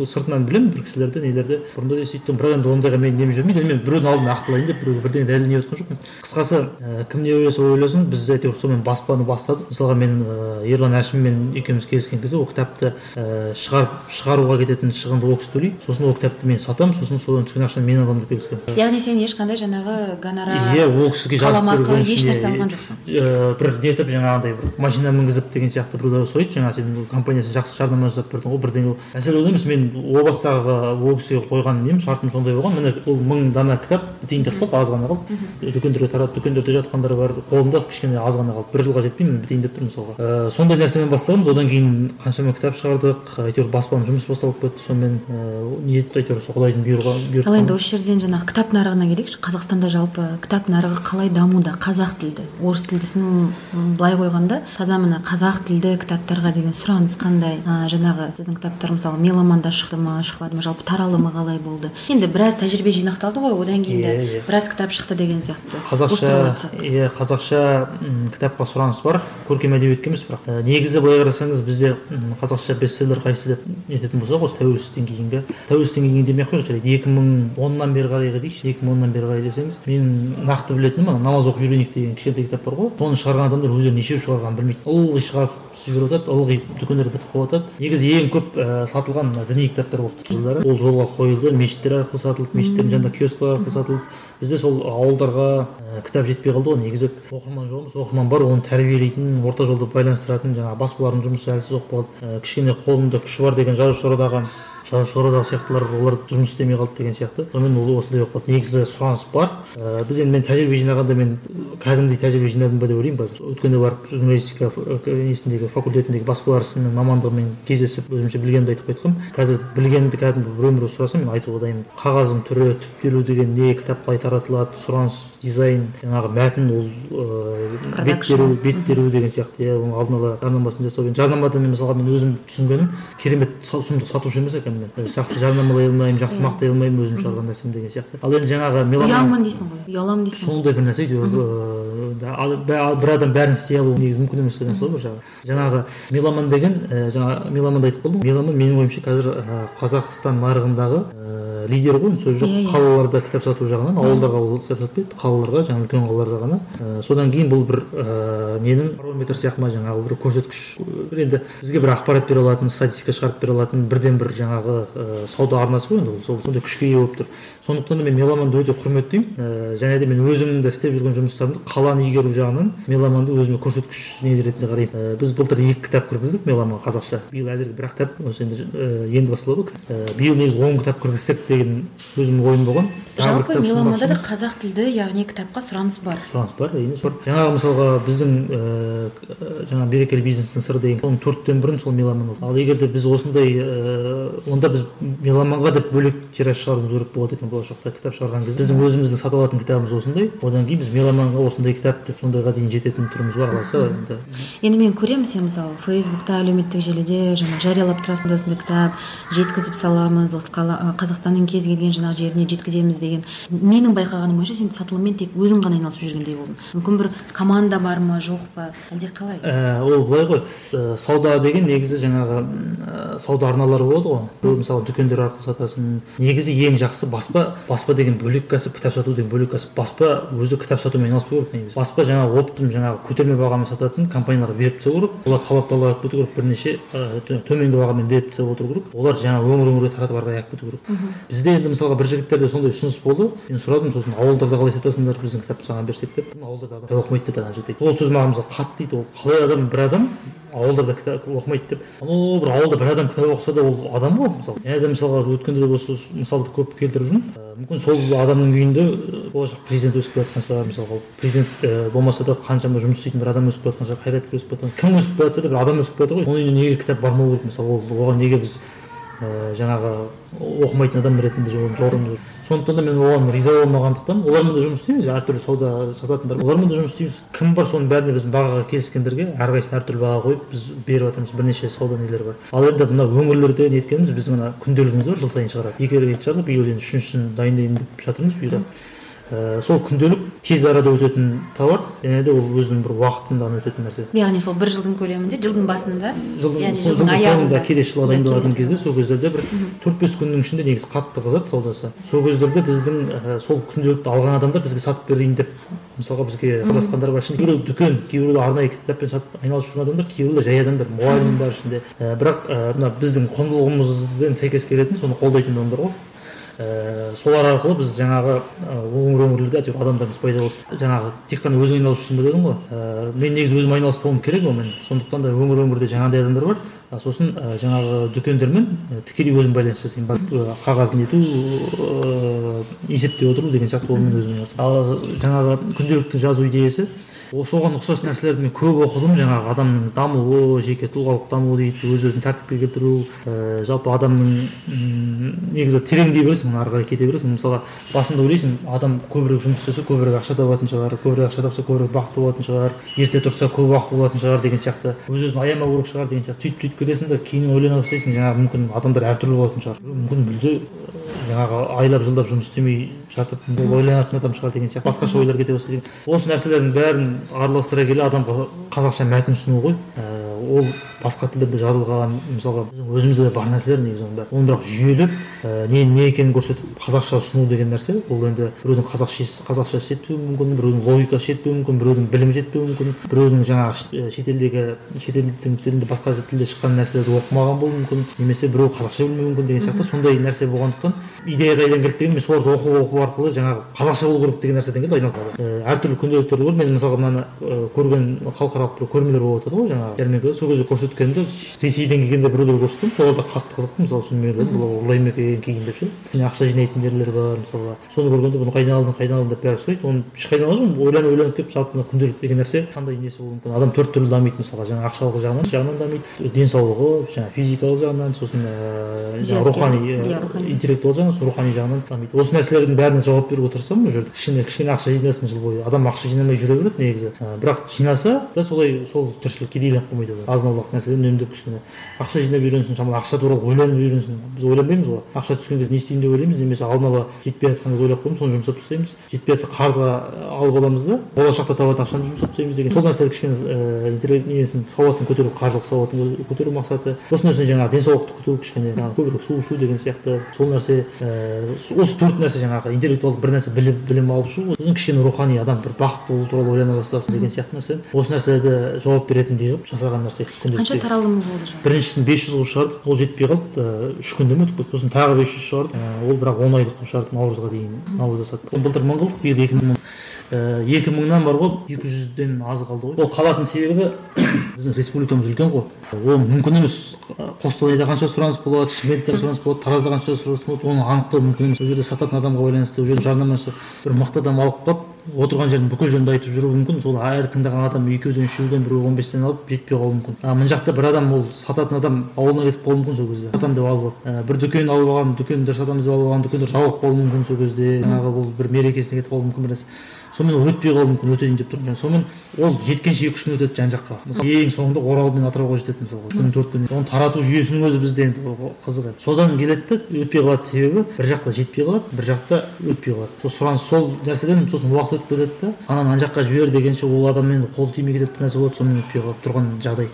сыртынан білемін бір кісілерді нелерді. Бұрында да сөйттім бірақ енді ондайға мен немей жүрмейді енді мен біреудің алдына ақталайын деп біреуге бірдеңе дәлелдей жатқан жоқпын қысқасы кім не ойласа ойласын. Біз әйтеуір сонымен баспаны бастадық. Мысалға мен ерлан әшіммен екеуміз келіскен кезде ол кітапты шығарып шығаруға кететін шығынды ол кісі сосын ол кітапты мен сатамын. Сосын содан түскен ақшаны мен аламын деп келіскен яғни сен ешқандай жаңағы гонорар иә ол кісіге жазып берген ешнәрсе алған жоқсың. Бір нетіп жаңағындай бір машина мінгізіп деген сияқты біреулер сұрайды жаңағы сен компаниясың жақсы жарнама жасап бердің ғой бірдеңе мәселе онда емес мен о бастағы ол кісіге қойған нем шартым сондай болған. Міне ол мың дана кітап бітейін деп қалды аз ғана қалды. Дүкендерге таратып дүкендерде жатқандар бар қолымда кішкене аз ғана қалды. Бір жылға жетпеймін бітейін деп тұр мысалға. Ыыы сондай нәрсемен бастағанбыз. Одан кейін қаншама кітап шығардық. Әйтеуір баспаның жұмысы басталып кетті сонымен. Ыыы ниет әйтеуір құдайдың бұйрығы ал енді осы жерден жаңағы кітап нарығына келейікші қазақстанда жалпы кітап нарығы қалай дамуда? Қазақ тілді орыс тілдісін былай қойғанда таза мына қазақ тілді кітаптарға деген сұраныс қандай? Ә, жаңағы сіздің кітаптар мысалы меломанда шықты ма шықпады ма? жалпы таралымы қалай болды? Енді біраз тәжірибе жинақталды ғой одан кейін де. Yeah, yeah. біраз кітап шықты деген сияқты. Қазақша иә қазақша кітапқа сұраныс бар. Көркем әдебиетке емес бірақ ә, негізі былай қарасаңыз бізде қазақша бестселлер қайсы деп нететін болсақ осы тәуелсіздіктен кейінгі. Тәуелсіздіктен кейін демей ақ қояйық жарайды екі мың оннан бері қарайғы дейікші екі мың оннан бері қарай десеңіз мен нақты білетінім ана намаз оқып үйренейік деген кішкентай кітап бар ғой. Соны шығарған адамдар өздері нешеу шығарғанын білмейді. Ылғи шығарып жіберіп жатады ылғи дүкендерде бітіп қалып жатады негізі ең көп ә, сатылған діни кітаптар болды жылдары ол жолға қойылды мешіттер арқылы сатылды мешіттердің жанында киосклар арқылы сатылды. Бізде сол ауылдарға ә, кітап жетпей қалды ғой негізі. Оқырман жоқ емес оқырман бар оны тәрбиелейтін орта жолды байланыстыратын жаңағы баспалардың жұмысы әлсіз болып қалды. Ә, кішкене қолында күші бар деген жазушылардағы жазушылар одағы сияқтылар олар жұмыс істемей қалды деген сияқты. Сонымен ол осындай болып қалды. Негізі сұраныс бар. Ә, біз енді мен тәжірибе жинағанда мен кәдімгідей тәжірибе жинадым ба деп ойлаймын қазір өткенде барып журналистика несіндегі факультетіндегі баспалар ісінің мамандығымен кездесіп өзімше білгенімді айтып қайтқанмын қазір білгенімді кәдімгі біреу біреу сұраса мен айтуға дайынмын. Қағаздың түрі түптелу деген не кітап қалай таратылады сұраныс дизайн жаңағы мәтін ол ыыы бет бет теру деген сияқты. Иә оның алдын ала жарнамасын жасау. Жарнамада мен мысалға мен өзім түсінгенім керемет сұмдық сатушы емес екенмін. Мен жақсы жарнамалай алмаймын жақсы мақтай алмаймын өзім шығарған нәрсем деген сияқты. ал енді жаңағы ұялмын дейсің ғой ұяламын дейсің. сондай бір нәрсе бір адам бәрін істей алу негізі мүмкін емес деген сол бір жағы. Жаңағы меломан деген жаңа меломанды айтып қалдым меломан менің ойымша қазір қазақстан нарығындағы лидер ғой сөз жоқ. Иә, иә. қалаларда кітап сату жағынан ауылдарға ол кітап сатпайды қалаларға жаңағы үлкен қалаларда ғана. Содан кейін бұл бір ненің? Барометр сияқты ма жаңағы бір көрсеткіш. Бір енді бізге бір ақпарат бере алатын статистика шығарып бере алатын бірден бір жаңағы сауда арнасы ғой енді ол. Сол сондай күшке ие болып тұр. Сондықтан да мен меломанды өте құрметтеймін. Ә, және де мен өзімнің де істеп жүрген жұмыстарымды қаланы игеру жағынан меломанды өзіме көрсеткіш не ретінде қараймын ә, біз былтыр екі кітап кіргіздік меломанға қазақша. Биыл әзірге бір ақ кітап осы енді енді басталады ғой ә, биыл негізі он кітап кіргізсек деген өзімнің ойым болған. Жалпы меломанда да қазақ тілді яғни кітапқа сұраныс бар. Сұраныс бар әрине бар жаңағы мысалға біздің ііі жаңағы берекелі бизнестің сыры деген соның төрттен бірін сол меломан алды ал егер де біз осындай ііі онда біз меломанға деп бөлек тираж шығаруымыз керек болады екен болашақта кітап шығарған кезде. Біздің өзіміздің сата алатын кітабымыз осындай. Одан кейін біз меломанға осындай кітап деп сондайға дейін жететін түріміз бар. Қаласа енді енді мен көремін сен мысалы фейсбукта әлеуметтік желіде жаңағы жариялап тұрасың осындай кітап жеткізіп саламыз. Осы қазақстанның кез келген жаңағы жеріне жеткіземіз деген менің байқағаным бойынша сен сатылыммен тек өзің ғана айналысып жүргендей болдың. Мүмкін бір команда бар ма жоқ па? әлде қалай? Ә, ол былай ғой. Ә, сауда деген негізі жаңағы ә, сауда арналары болады ғой. Біреу мысалы дүкендер арқылы сатасың. Негізі ең жақсы баспа баспа деген бөлек кәсіп кітап сату деген бөлек кәсіп. Баспа өзі кітап сатумен айналыспау керек негізі. Баспа жаңағы оптом жаңағы көтерме бағамен сататын компанияларға беріп тастау керек. Олар талап талап етіп кету керек бірнеше ә, төменгі бағамен беріп тастап отыру керек. Олар жаңағы өңір өңірге таратып ары қарай алып кету керек бізде енді мысалға бір жігіттерде сондай ұсыныс болды мен сұрадым сосын ауылдарда қалай сатасыңдар біздің кітапты саған берсек деп. Ауылдарда адам оқымайды деді ана жерде ол сөз маған қатты тиді ол қалай адам бір адам ауылдарда кітап оқымайды деп. Анау бір ауылда бір адам кітап оқыса да ол адам ғой мысалы. Және де мысалға өткенде де осы мысалды көп келтіріп жүрмін. Мүмкін сол адамның үйінде болашақ президент өсіп келе жатқан шығар мысалға президент болмаса да қаншама жұмыс істейтін бір адам өсіп келе жатқан шығар қайраткер өсіп келе кім өсіп келе жатса да бір адам өсіп келе жатыр ғой. Оның үйіне неге кітап бармау керек? Мысалы ол оған неге біз ә, жаңағы оқымайтын адам ретінде жолдамыз сондықтан да мен оған риза болмағандықтан олармен де жұмыс істейміз. Әртүрлі сауда сататындар олармен де жұмыс істейміз. Кім бар соның бәріне біз бағаға келіскендерге әрқайсысын әртүрлі баға қойып біз беріп жатырмыз. бірнеше сауда нелер бар. Ал енді мына өңірлерде неткеніміз біздің ана күнделігіміз бар жыл сайын шығарады. Екі рет шығардық биыл енді үшіншісін дайындайын деп жатырмыз бұйда ә, сол күнделік тез арада өтетін товар және де ол өзінің бір уақытында ғана өтетін нәрсе. Яғни сол бір жылдың көлемінде жылдың басында жылдың жылдың соңында келесі жылға дайындалатын кезде сол кездерде бір төрт бес күннің ішінде негізі қатты қызады саудасы. Сол кездерде біздің ә, сол күнделікті алған адамдар бізге сатып берейін деп мысалға бізге хабарласқандар бар. Ішінде кейбіреу дүкен кейбіреулер арнайы кітаппен сатып айналысып жүрген адамдар кейбіреулер жай адамдар мұғалім бар ішінде. Ә, бірақ мына біздің құндылығымызбен сәйкес келетін соны қолдайтын адамдар ғой. Ә, солар арқылы біз жаңағы өңір өңірлерде әйтеуір адамдарымыз пайда болды. Жаңағы тек қана өзің айналысып жүрсің ба дедің ғой. Ә, мен негізі өзім айналыспауым керек онымен сондықтан да өңір өңірде жаңағыдай адамдар бар. А сосын ә, жаңағы дүкендермен тікелей өзім байланыс жасаймын барып қағаз нету ыыы есептеп отыру деген сияқты онымен өзім айналысамын ал жаңағы күнделікті жазу идеясы соған ұқсас нәрселерді мен көп оқыдым. Жаңағы адамның дамуы жеке тұлғалық даму дейді өз өзін тәртіпке келтіру ә, жалпы адамның негізі тереңдей бересің ары қарай кете бересің мысалға басында ойлайсың адам көбірек жұмыс істесе көбірек ақша табатын шығар көбірек ақша тапса көбірек бақытты болатын шығар ерте тұрса көп уақыты болатын шығар деген сияқты. Өз өзін аямау керек шығар деген сияқты. Сөйтіп сөйтіп кетесің да кейін ойлана бастайсың жаңағы мүмкін адамдар әртүрлі болатын шығар. Мүмкін мүлде жаңағы айлап жылдап жұмыс істемей жатып ойланатын адам шығар деген сияқты. Басқаша ойлар кете бастайды осы нәрселердің бәрін араластыра келе адамға қазақша мәтін ұсыну ғой. Ол басқа тілдерде жазылған мысалға біздің өзімізде бар нәрселер негізі оның бәрі оны бірақ жүйелеп ә, не не екенін көрсетіп қазақша ұсыну деген нәрсе. Ол енді біреудің қазақша қазақша жетпеуі мүмкін біреудің логикасы жетпеуі мүмкін біреудің білімі жетпеуі мүмкін біреудің жаңағы шетелдегі шетелдің тілінде басқа тілде шыққан нәрселерді оқымаған болуы мүмкін немесе біреу қазақша білмеуі мүмкін деген сияқты сондай нәрсе болғандықтан идея қайдан келді деген мен соларды оқу оқу арқылы жаңағы қазақша болу керек деген нәрседен келді айналып әртүрлі күнделіктерді көрдім мен мысалға мынаны көрген халықаралық бір көрмелер болып жатады ғой жаңағы. Жәрмеңке сол кезде көрсеткенде ресейден келгенде біреулер көрсеттім солар да қатты қызықты мысалы соны мен ойладым бұл ұрлай ма екен кейін деп ше. Ақша жинайтын жерлер бар мысалға соны көргенде бұны қайдан алдың қайдан алдың деп бәрі сұрайды. Оны ешқайдан алған жоқпын ойланып ойланып келіп жалпы мына күнделік деген нәрсе. Қандай несі болуы мүмкін? Адам төрт түрлі дамиды мысалға жаңағы ақшалық жағынан жағынан дамиды. Денсаулығы жаңағы физикалық жағынан сосын ыыы жаңағы рухани рухани. интеллектуал жағынан сосын рухани жағынан дамиды. Осы нәрселердің бәріне жауап беруге тырысамын бұл жерде. Кішкене кішкене ақша жинасын жыл бойы. Адам ақша жинамай жүре береді негізі. Ә, бірақ жинаса да солай сол тіршілікке кедейленіп қалмайды ол азын аулақ нәрседен үнемдеп кішкене. Ақша жинап үйренсін шамалы ақша туралы ойланып үйренсін. Біз ойланбаймыз ғой. Ақша түскен кезде не істеймін деп ойлаймыз немесе алдын ала жетпей жатқан кезде ойлап қоямыз соны жұмсап тастаймыз. Жетпей жатса қарызға алып аламыз да болашақта табатын ақшаны жұмсап тастаймыз деген. Сол нәрсе кішкене ііі интернет несін сауатын көтеру қаржылық сауатын көтеру мақсаты. Сосын осындай жаңағы денсаулықты күту кішкене жаңағы көбірек су ішу деген сияқты. Сол нәрсе ііі осы төрт нәрсе жаңағы интеллектуалдық бір нәрсе білім білім алып шығу сосын кішкене рухани адам бір бақытты болу туралы ойлана бастасын деген сияқты нәрсе осы нәрселерді жауап беретіндей қылып жасаған нәрсе. Қанша таралымы болды жалпы біріншісін бес жүз қылып шығардық ол жетпей қалды. Ыыы үш күнде ме өтіп кетті сосын тағы бес жүз шығардық ыыы ол бірақ он айлық қылып шығардық наурызға дейін наурызда саттық былтыр мың қылдық биыл екі мың. Ііі екі мыңнан бар ғой екі жүзден аз қалды ғой. Ол қалатын себебі [COUGHS] біздің республикамыз үлкен ғой. Ол мүмкін емес. Қостанайда қанша сұраныс болады шымкентте сұраныс болады таразда қанша сұраныс болады оны анықтау мүмкін емес. Ол жерде сататын адамға байланысты ол жерде жарнамасы. Бір мықты адам алып қалып отырған жердің бүкіл жерінде айтып жүруі мүмкін. Сол әр тыңдаған адам екеуден үшеуден біреу он бестен алып жетпей қалуы мүмкін. А мына жақта бір адам ол сататын адам ауылына кетіп қалуы мүмкін сол кезде. Сатамын деп алып алып ә, бір дүкен алып алған дүкенді сатамыз деп алып алған дүкендер жабылып қалуы мүмкін сол кезде. Жаңағы бұл бір мерекесіне кетіп қалуы мүмкін бір нәрсе сонымен ол өтпей қалуы мүмкін өтейін деп тұрмын сонымен ол жеткенше екі үш күн өтеді жан жаққа. Мысалы ең соңында орал мен атырауға жетеді мысалға күн төрт күн оны тарату жүйесінің өзі бізде енді қызық содан келеді да өтпей қалады себебі бір жақта жетпей қалады бір жақта өтпей қалады. Сол сұраныс сол нәрседен сосын уақыт өтіп кетеді да ананы ана жаққа жібер дегенше ол адаммен қолы тимей кететін нәрсе болады сонымен өтпей қалып тұрған жағдай.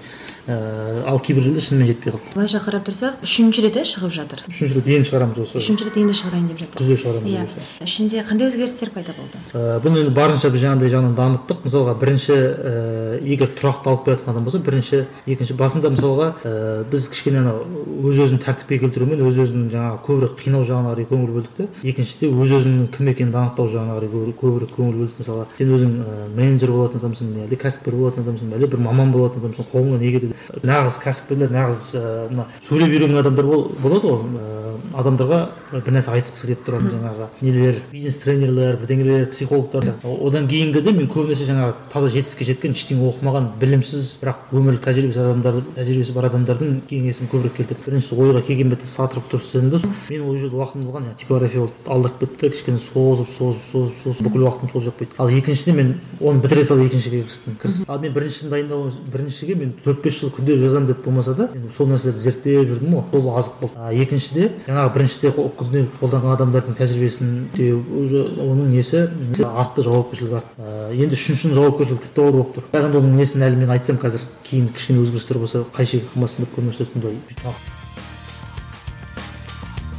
Ыыы ал кейбір жерде шынымен жетпей қалды. Былайша қарап тұрсақ үшінші рет иә шығып жатыр? Үшінші рет енді шығарамыз осы. Үшінші рет енді шығарайын деп жатыр. Күзде шығарамыз иә. ішінде қандай өзгерістер пайда болды? Ә, бұны енді барынша біз жаңағыдай жағынан дамыттық. Мысалға бірінші ііі егер тұрақты алып келе адам болса бірінші екінші басында мысалға ііі біз кішкене анау өз өзін тәртіпке келтірумен өз өзін жаңағы көбірек қинау жағына қарай көңіл бөлдік те. Екіншіде өз өзіңнің кім екенін анықтау жағына қарай көбірек- көңіл бөлдік. Мысалға сен өзің менеджер болатын адамсың ба әлде кәсіпкер болатын адамсың ба әлде бір маман болатын адамсың қолыңа не келеді нағыз кәсіпкерлер нағыз мына сөйлеп үйренген адамдар бол- болады ғой адамдарға бір нәрсе айтқысы келіп тұратын жаңағы нелер бизнес тренерлер бірдеңелер психологтар. Одан кейінгіде мен көбінесе жаңағы таза жетістікке жеткен ештеңе оқымаған білімсіз бірақ өмірлік тәжірибесі адамдар тәжірибесі бар адамдардың кеңесін көбірек келтірді біріншісі ойға келген бетте сатырып тұрып істедім да мен ол жерде уақытым болған типография болып алдап кетті кішкене созып созып созып созып бүкіл уақытым сол кетті. Ал екіншіде мен оны бітіре сала екіншіге кірістім кірістім. Ал мен біріншісін дайындау біріншіге мен төрт бес жыл күнделік жазамын деп болмаса да сол нәрселерді зерттеп жүрдім ғой. Сол азық болды. А екіншіде жаңағы біріншіде қолданған адамдардың тәжірибесін уже оның несі? Артты жауапкершілік артты. Ә, енді үшіншінің жауапкершілігі тіпті ауыр болып тұр. Бірақ енді оның несін әлі мен айтсам қазір кейін кішкене өзгерістер болса қай шеге қылмасын деп жасын былай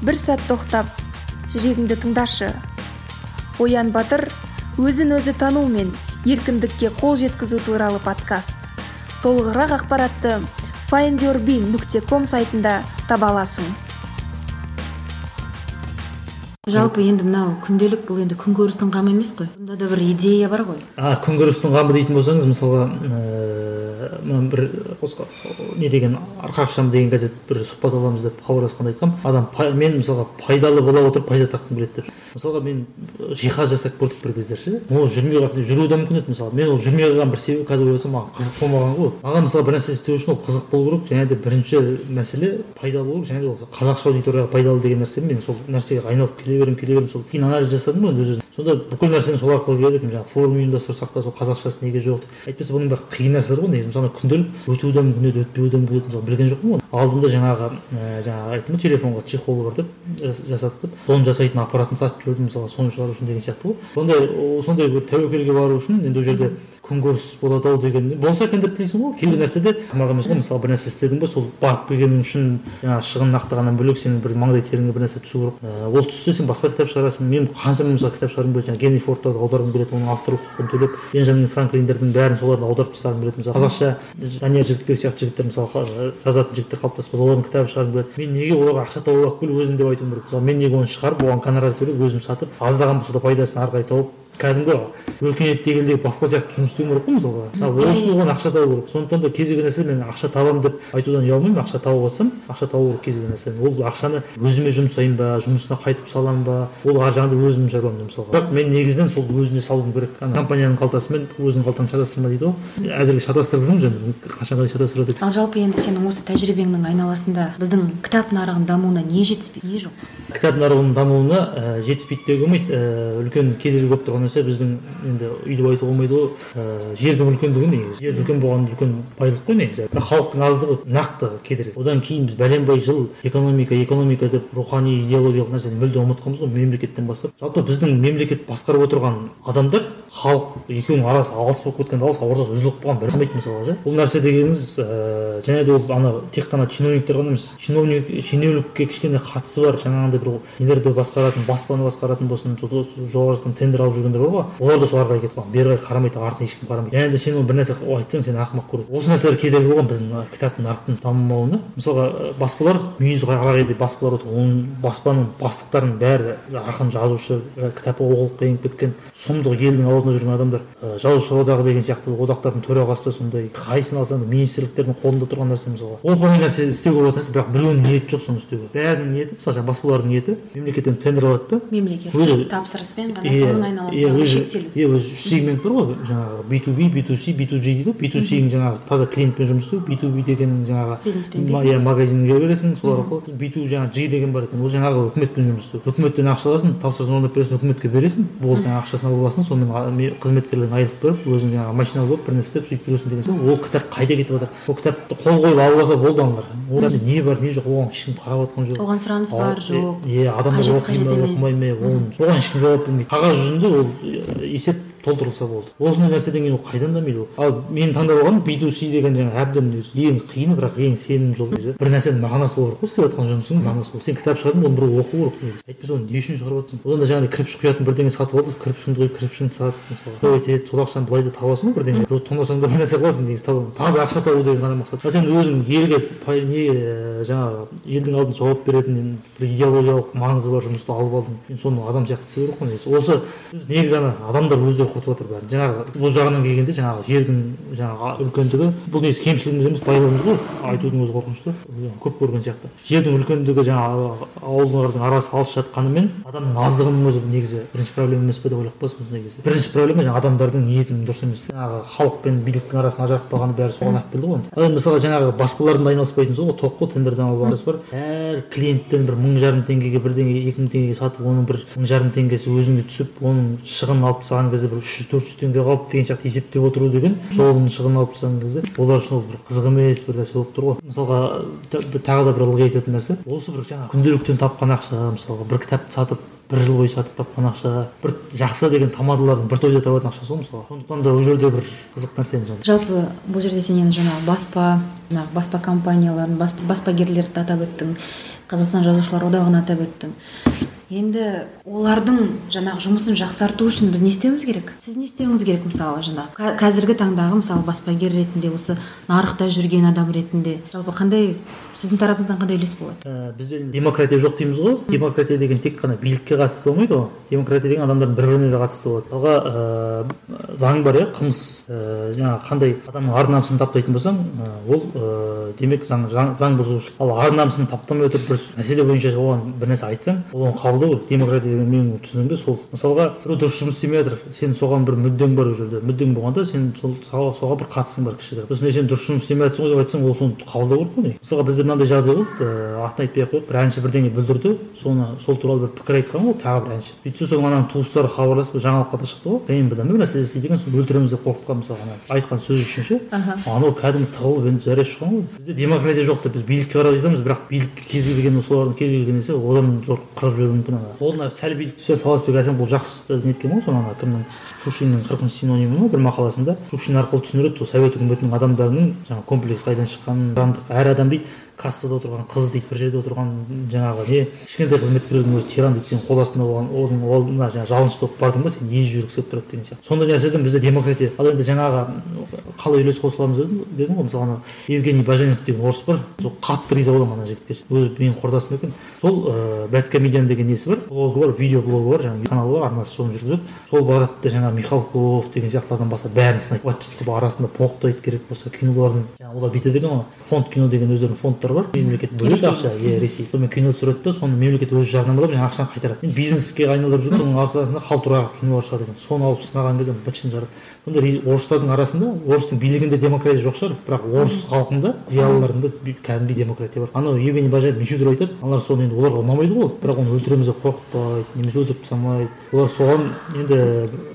бір сәт тоқтап жүрегіңді тыңдашы. Оян батыр өзін өзі тану мен еркіндікке қол жеткізу туралы подкаст. Толығырақ ақпаратты findyourbeing нүкте ком сайтында таба аласың. Жалпы енді мынау күнделік бұл енді күнкөрістің қамы емес қой. Бұнда да бір идея бар ғой. А күнкөрістің қамы дейтін болсаңыз мысалға ыыы мына бір осы не деген арқақшам деген газет бір сұхбат аламыз деп хабарласқанда айтқанмын адам мен мысалға пайдалы бола отырып пайда тапқым келеді деп. Мысалға мен жиһаз жасап көрдік бір кездер ше ол жүрмей қалып жүруі де мүмкін еді мысалы мен ол жүрмей қалған бір себебі қазір ойлап маған қызық болмаған ғой. Маған мысалы бір нәрсе істеу үшін ол қызық болу керек және де бірінші мәселе пайдалы болу керек және де ол қазақша аудиторияға пайдалы деген нәрсе мен сол нәрсеге айналып келе беремін келе беремін. Сол кейін анализ жасадым ғой өз өзім. Сонда бүкіл нәрсені сол арқылы келедік жаңағы форум ұйымдастырсақ та сол қазақшасы неге жоқ? Әйтпесе бұның бәрі қиын нәрселер ғой негізі. Мысалы күнделік өтуі де мүмкін еді өтпеуі де мүмкін еді мысалы білген жоқпын ғой. Алдымда жаңағы ііі жаңағы айттым ғой телефонға чехол бар деп жас- жасадық деп соны жасайтын аппаратын сатып жүрдім мысалы соны шығару үшін деген сияқты ғой. Сондай сондай бір тәуекелге бару үшін енді ол жерде күнкөріс болады ау деген болса екен деп тілейсің ғой. Кейбір нәрседе тамақ емес қой мысалы бір нәрсе істедің ба сол барып келгенің үшін жаңағы шығынын ақтағаннан бөлек сенің бір маңдай теріңе бір нәрсе түсу керек. Ііі ол түссе сен басқа кітап шығарасың. Мен қаншама мысалы кітап шығарғым келеді жаңағы генри фордтарды аударғым келеді оның авторлық құқығын төлеп бенджамин франклиндердің бәрін соларды аударып тастағым келеді мысалы. Қазақша данияр жігітбек сияқты жігіттер мысалы қа- жазатын жігіттер қалыптасып қалды олардың кітабын шығарғым келеді мен неге оларға ақша тауып алып келіп өзім деп айтуым керек? Мысалы мен неге оны шығарып оған гонорар төлеп өзім сатып аздаған болса да пайдасын ары қарай тауып кәдімгі өркениетті елдегі баспа сияқты жұмыс істеу керек қой мысалға. Ал ол үшін оған ақша табу керек. Сондықтан да кез келген нәрсе мен ақша табамын деп айтудан ұялмаймын ақша тауып жатсам ақша табу керек кез келген нәрседен ол ақшаны өзіме жұмсаймын ба жұмысына қайтып саламын ба? Ол ар жағында өзімнің шаруам мысалға. Бірақ мен негізінен сол өзіне салуым керек. Ана компанияның қалтасымен өзіңнің қалтаңды шатастырма дейді ғой. Әзірге шатастырып жүрміз енді қашанға дейін шатастырады ал жалпы енді сенің осы тәжірибеңнің айналасында біздің кітап нарығының дамуына не жетіспейді? Не жоқ? Кітап нарығының дамуына ә, жетіспейді деуге болмайды. Ә, үлкен кедергі болып тұрған нәрсе біздің енді өйтіп айтуға болмайды ғой. Ә, жердің үлкендігі негізі. Жер үлкен болған үлкен байлық қой негізі. Бірақ халықтың аздығы нақты кедергі. Одан кейін біз бәленбай жыл экономика экономика деп рухани идеологиялық нәрсені мүлде ұмытқанбыз ғой мемлекеттен бастап. Жалпы біздің мемлекет басқарып отырған адамдар халық екеуінің арасы алыс болып кеткен алыс ортасы үзіліп қалған білмейді мысалға ше. Бұл нәрсе дегеніңіз ііі және де ол ана тек қана чиновниктер ғана емес чиновник шенеунікке кішкене қатысы бар жаңағындай бір нелерді басқаратын баспаны басқаратын болсын жоғары жақтан тендер алып жүргендер бар. Ғой олар да соларға қарай кетіп қалған. Бері қарай қарамайды артына ешкім қарамайды. Және де сен ол бір нәрсе айтсаң сені ақымақ көреді осы нәрселер кедергі болған біздің кітаптың нарықтың дамымауына мысалға баспалар мүйізі қарағайдай баспалар отыр. Оның баспаның бастықтарының бәрі ақын жазушы кітап оқулыққа еніп кеткен. Сұмдық елдің аузында жүрген адамдар жазушылар одағы деген сияқты одақтардың төрағасы да сондай. Қайсысын алсаң да министрліктердің қолында тұрған нәрсе мысалға. Оп оңай нәрсе істеуге болатын нәрсе бірақ біреуінің ниеті жоқ соны істеуге. Бәрінің ниеті мысалы жаңағы баспалардың ниеті мемлекеттен тендер алады да. Мемлекет өзі тапсырыспен ғана соның айналасында шектелу иә өзі үш сегмент бар ғой жаңағы би ту би би ту си би ту жи дейді ғой. би ту сиің жаңағы таза клиентпен жұмыс істеу би ту би дегенің жаңағы иә магазинге бересің солар арқылы би ту жаңағы жи деген бар екен. Ол жаңағы үкіметпен жұмыс істеу. Үкіметтен ақша аласың тапсырыс орындап бересің үкіметке бересің. Болды ақшасын алып аласың сонымен қызметкерлеріне айлық беріп өзің жаңағы машина болып бір нәрсе істеп сөйтіп жүресің деген сияқты. Ол кітап қайда кетіп жатыр? Ол кітапты қол қойып алып алса болды аналар ол не бар не жоқ? Оған ешкім қарап жатқан жоқ. Оған сұраныс бар жоқ. иә адамдар оқи ма оқымай ма оған ешкім жауап бермейді. Қағаз жүзінде ол il s'est толтырылса болды. Осындай нәрседен кейін ол қайдан дамиды ол. Ал мен таңдап алғаным би си деген жаңағы әбден ең қиыны бірақ ең сенімді жол бір нәрсенің мағынасы болу керек қой істеп жатқан жұмысың мағынасы бол сен кітап шығардың оны біреу оқу керек әйтпесе оны не үшін шығарып жатрсың одан да жаңағыдай кірпіш құятын бірдеңе сатып алып кірпішіңді құйып кірпішіңді сат мысалы. Той етеді сол ақшаны былай да табасың ғой бірдеңе. Біреуді тонасаң да бір нәрсе қыласың негізі таза ақша табу деген ғана мақсат. Ал сен өзің елге не жаңағы елдің алдында жауап беретін бір идеологиялық маңызы бар жұмысты алып алдың. Сен соны адам сияқты істеу керек қой негізі. Осы біз негізі ана адамдар өздері құртып жатыр бәрін. жаңағы бұл жағынан келгенде жаңағы жердің жаңағы үлкендігі бұл негізі кемшілігіміз емес байлығымыз ғой. Айтудың өзі қорқынышты. Көп көрген сияқты. Жердің үлкендігі жаңағы ауылдардың арасы алыс жатқанымен адамның аздығының өзі негізі бірінші проблема емес пе деп ойлап қаласың кезде. Бірінші проблема жаңағы адамдардың ниетінің дұрыс емес. Жаңағы халық пен биліктің арасын ажыратып қалғаны бәрі соған алып келді ғой ал енді мысалға жаңағы баспалардың да айналыспайтын ғой. Тоқ қой тендерден алып алғанымыз бар. Әр клиенттен бір мың жарым теңгеге бірдеңе екі мың теңгеге сатып оның бір мың жарым теңгесі өзіңе түсіп оның шығынын алып тастаған кезде бір үш жүз төрт жүз теңге қалды деген сияқты есептеп отыру деген жолын шығынын алып тастаған кезде олар үшін ол бір қызық емес бір нәрсе болып тұр ғой. мысалға тағы да бір ылғи айтатын нәрсе. осы бір жаңағы күнделіктен тапқан ақша мысалға бір кітапты сатып бір жыл бойы сатып тапқан ақша бір жақсы деген тамадалардың бір тойда табатын ақшасы ғой мысалы сондықтан да ол жерде бір қызық нәрсе жалпы. Бұл жерде сен енді жаңағы баспа жаңағы баспа компанияларын баспагерлерді атап өттің қазақстан жазушылар одағын атап өттің. Енді олардың жаңағы жұмысын жақсарту үшін біз не істеуіміз керек? Сіз не істеуіңіз керек мысалы жаңағы қазіргі таңдағы мысалы баспагер ретінде осы нарықта жүрген адам ретінде. Жалпы қандай сіздің тарапыңыздан қандай үлес болады? Ә, бізде демократия жоқ дейміз ғой. Демократия деген тек қана билікке қатысты болмайды ғой. Демократия деген адамдардың бір біріне де қатысты болады. Мысалға ә, заң бар иә қылмыс. Ә, жаңағы қандай адамның ар намысын таптайтын болсаң ә, ол ә, демек заң, заң, заң бұзушылық. Ал ар намысын таптамай отырып бір мәселе бойынша оған бір нәрсе айтсаң ол оны қабылдау керек. Демократия деген менің түсінігімде сол. Мысалға біреу дұрыс жұмыс істемей жатыр. Сен соған бір мүддең бар ол жерде. Мүддең болғанда сен сол соған бір қатысың бар кішігірім. Сосын сен дұрыс жұмыс істемей жатрсың ғой деп айтсаң ол соны қабылдау керек қой мысалға бізде мынандай жағдай болды ыыы атын айтпай ақ қояйық бір әнші бірдеңе бүлдірді. Соны сол туралы бір пікір айтқан ғой тағы бір әнші. Сөйтсе соның ананың туыстары хабарласып жаңалыққа да шықты ғой. Дайын бір нәрсе істейді екен соны өлтіреміз деп қорқытқан мысалы ана айтқан сөзі үшін ше анау кәдімгі тығылып енді зәресі ұшқан ғой. Бізде демократия жоқ деп біз билікке қарап айтамыз бірақ билікке кез келген солардың кез келген несі одан зор қырып жіберуі мүмкін ана қолына сәл билік түссе таласбек әсем бұл жақсы неткен ғой соны ана кімнің? Шушиннің қырқыншы синонимі ма бір мақаласында? Шушин арқылы түсіндіреді сол совет үкіметінің адамдарының жаңағы комплекс қайдан шыққанын әр адам дейді кассада отырған қыз дейді бір жерде отырған жаңағы не кішкентай қызметкердің өзі тиран дейді сен қол астында болған оның алдына жаңағы жалынышты болып бардың ба сен езіп жібергісі келіп тұрады деген сияқты. Сондай нәрседен бізде демократия. Ал енді жаңағы қалай үлес қосыламыз дедім дедім ғой мысалы ана евгений баженов деген орыс бар сол қатты риза боламын ана жігітке. Өзі менің құрдасым екен. Сол ыыы деген несі бар? Блогы бар видео блогы бар жаңағы каналы бар арнасы соны жүргізеді сол барады да михалков деген сияқтылардан бастап бәрін сынайды. Быт қылып арасында боқтайды керек болса кинолардың жаңағы олар бүйтеді екен ғой. Фонд кино деген өздерінің фондтары бар. Мемлекет бөледі ақша. Иә ресей. Сонымен кино түсіреді да соны мемлекет өзі жарнамалап жаңағы ақшаны қайтарады. Бизнеске айналдырып жүрген соның арқасында халтураға кинолар шығады екен. Соны алып сынаған кезде быт шытын шығарады сонда орыстардың арасында орыстың билігінде демократия жоқ шығар бірақ орыс халқында зиялыларында кәдімгідей демократия бар. Анау евгений бажаев неше түрлі айтады аналар соны енді оларға ұнамайды ғой бірақ оны өлтіреміз деп қорқытпайды немесе өлтіріп тастамайды. Олар соған енді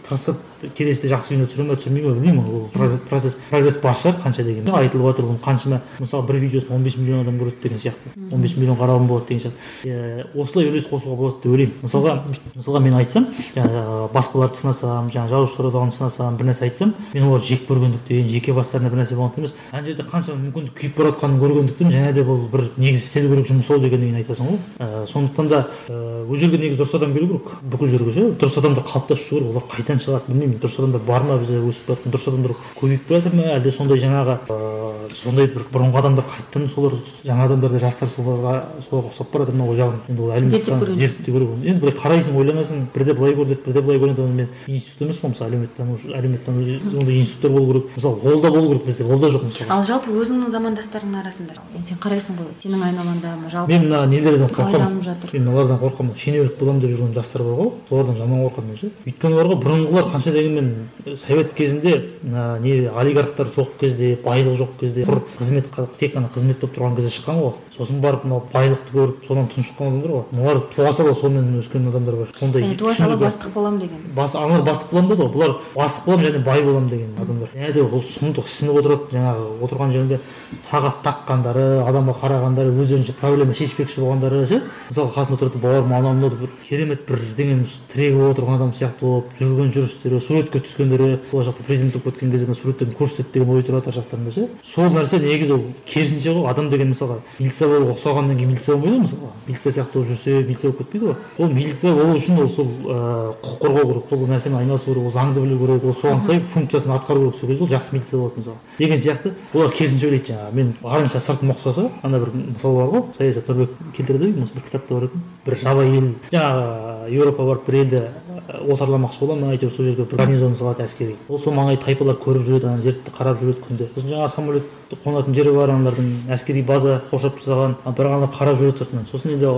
тырысып келесіде жақсы кино түсіре ма түсірмей ма білмеймін ол процесс прогресс бар шығар қанша дегенмен айтылып жатыр оның қаншама мысалы бір видеосын он бес миллион адам көреді деген сияқты. Он бес миллион қаралым болады деген сияқты. Осылай үлес қосуға болады деп ойлаймын. Мысалға мысалға мен айтсам жаңағы баспаларды сынасам жаңағы жазушылар одағын сынасам бір нәрсе айтсам мен оларды жек көргендіктен жеке бастарына бір нәрсе болғандықтан емес ана жерде қаншама мүмкіндік күйіп бара жатқанын көргендіктен және де бұл бір негізі істелу керек жұмыс ау дегеннен айтасың ғой. Сондықтан да ол жерге негізі дұрыс адам келу керек. Бүкіл жерге ше дұрыс адамдар қалыптасып шығу керек. Олар қайдан шығады білмеймін. Дұрыс адамдар бар ма бізде өсіп бара жатқан дұрыс адамдар көбейіп бара жатыр ма? әлде сондай жаңағы ыыы сондай бір бұрынғы адамдар қайтадан солар? жаңа адамдар да жастар соларға соларға ұқсап бара жатыр ма? ол жағын? енді ол әлеуметтану зерттеу керек енді былай қарайсың ойланасың бірде былай көрінеді бірде былай көрінеді оны мен институт емес қой мысалы әлеуметтану әлеуметтану сондай институттар болу керек. мысалы ол да болу керек бізде ол да жоқ мысалы. ал жалпы өзіңнің замандастарыңның арасында енді сен қарайсың ғой сенің айналаңда жалпы мен мына нелерден қорқамын. жатыр. мен мыналардан қорқамын. шенеунік боламын деп жүрген жастар бар ғой солардан жаман қорқамын мен ше. өйткені оларға бұрынғылар қанша дегенмен совет кезінде мына не олигархтар жоқ кезде байлық жоқ кезде құр қызмет тек қана қызмет болып тұрған кезде шыққан ғой. Сосын барып мынау байлықты көріп содан тұншыққан адамдар ғой. Мыналар туа сала сонымен өскен адамдар бар. Сондай туа сала бастық боламын деген. Бас аналар бастық боламын деді ғой. Бұлар бастық боламын және бай боламын деген адамдар. Және де ол сұмдық сынып отырады. Жаңағы отырған жерінде сағат таққандары адамға қарағандары өздерінше проблема шешпекші болғандары ше мысалы қасында отырады бауырым анау мынау деп бір керемет бірдеңені тірегі болып отырған адам сияқты болып жүрген жүрістері суретке түскендері болашақта президент болып кеткен кезде суреттерін көрсетеді деген ой тұрады ар жақтарында ше. Сол нәрсе негізі ол керісінше ғой адам деген мысалға милиция болуға ұқсағаннан кейін милиция болмайды ғой мысалға. Милиция сияқты болып жүрсе милиция болып кетпейді ғой. Ол милиция болу үшін ол сол ыыы құқық қорғау керек. Сол нәрсемен айналысу керек ол заңды білу керек ол соған сай функциясын атқару керек сол кезде ол жақсы милиция болады мысалы деген сияқты олар керісінше ойлайды жаңағы. Мен барынша сыртым ұқсаса ана бір мысал бар ғой. Саясат нұрбек келтіреді осы бір кітапта бар екен. Бір жабайы ел жаңағы еуропа барып бір елді отарламақшы бола ма әйтеуір сол жерге бір гарнизон салады әскери. Ол сол маңай тайпалар көріп жүреді ана жерді қарап жүреді күнде. Сосын жаңағы самолет қонатын жері бар аналардың әскери база қоршап тастаған бірақ аналар қарап жүреді сыртынан. Сосын енді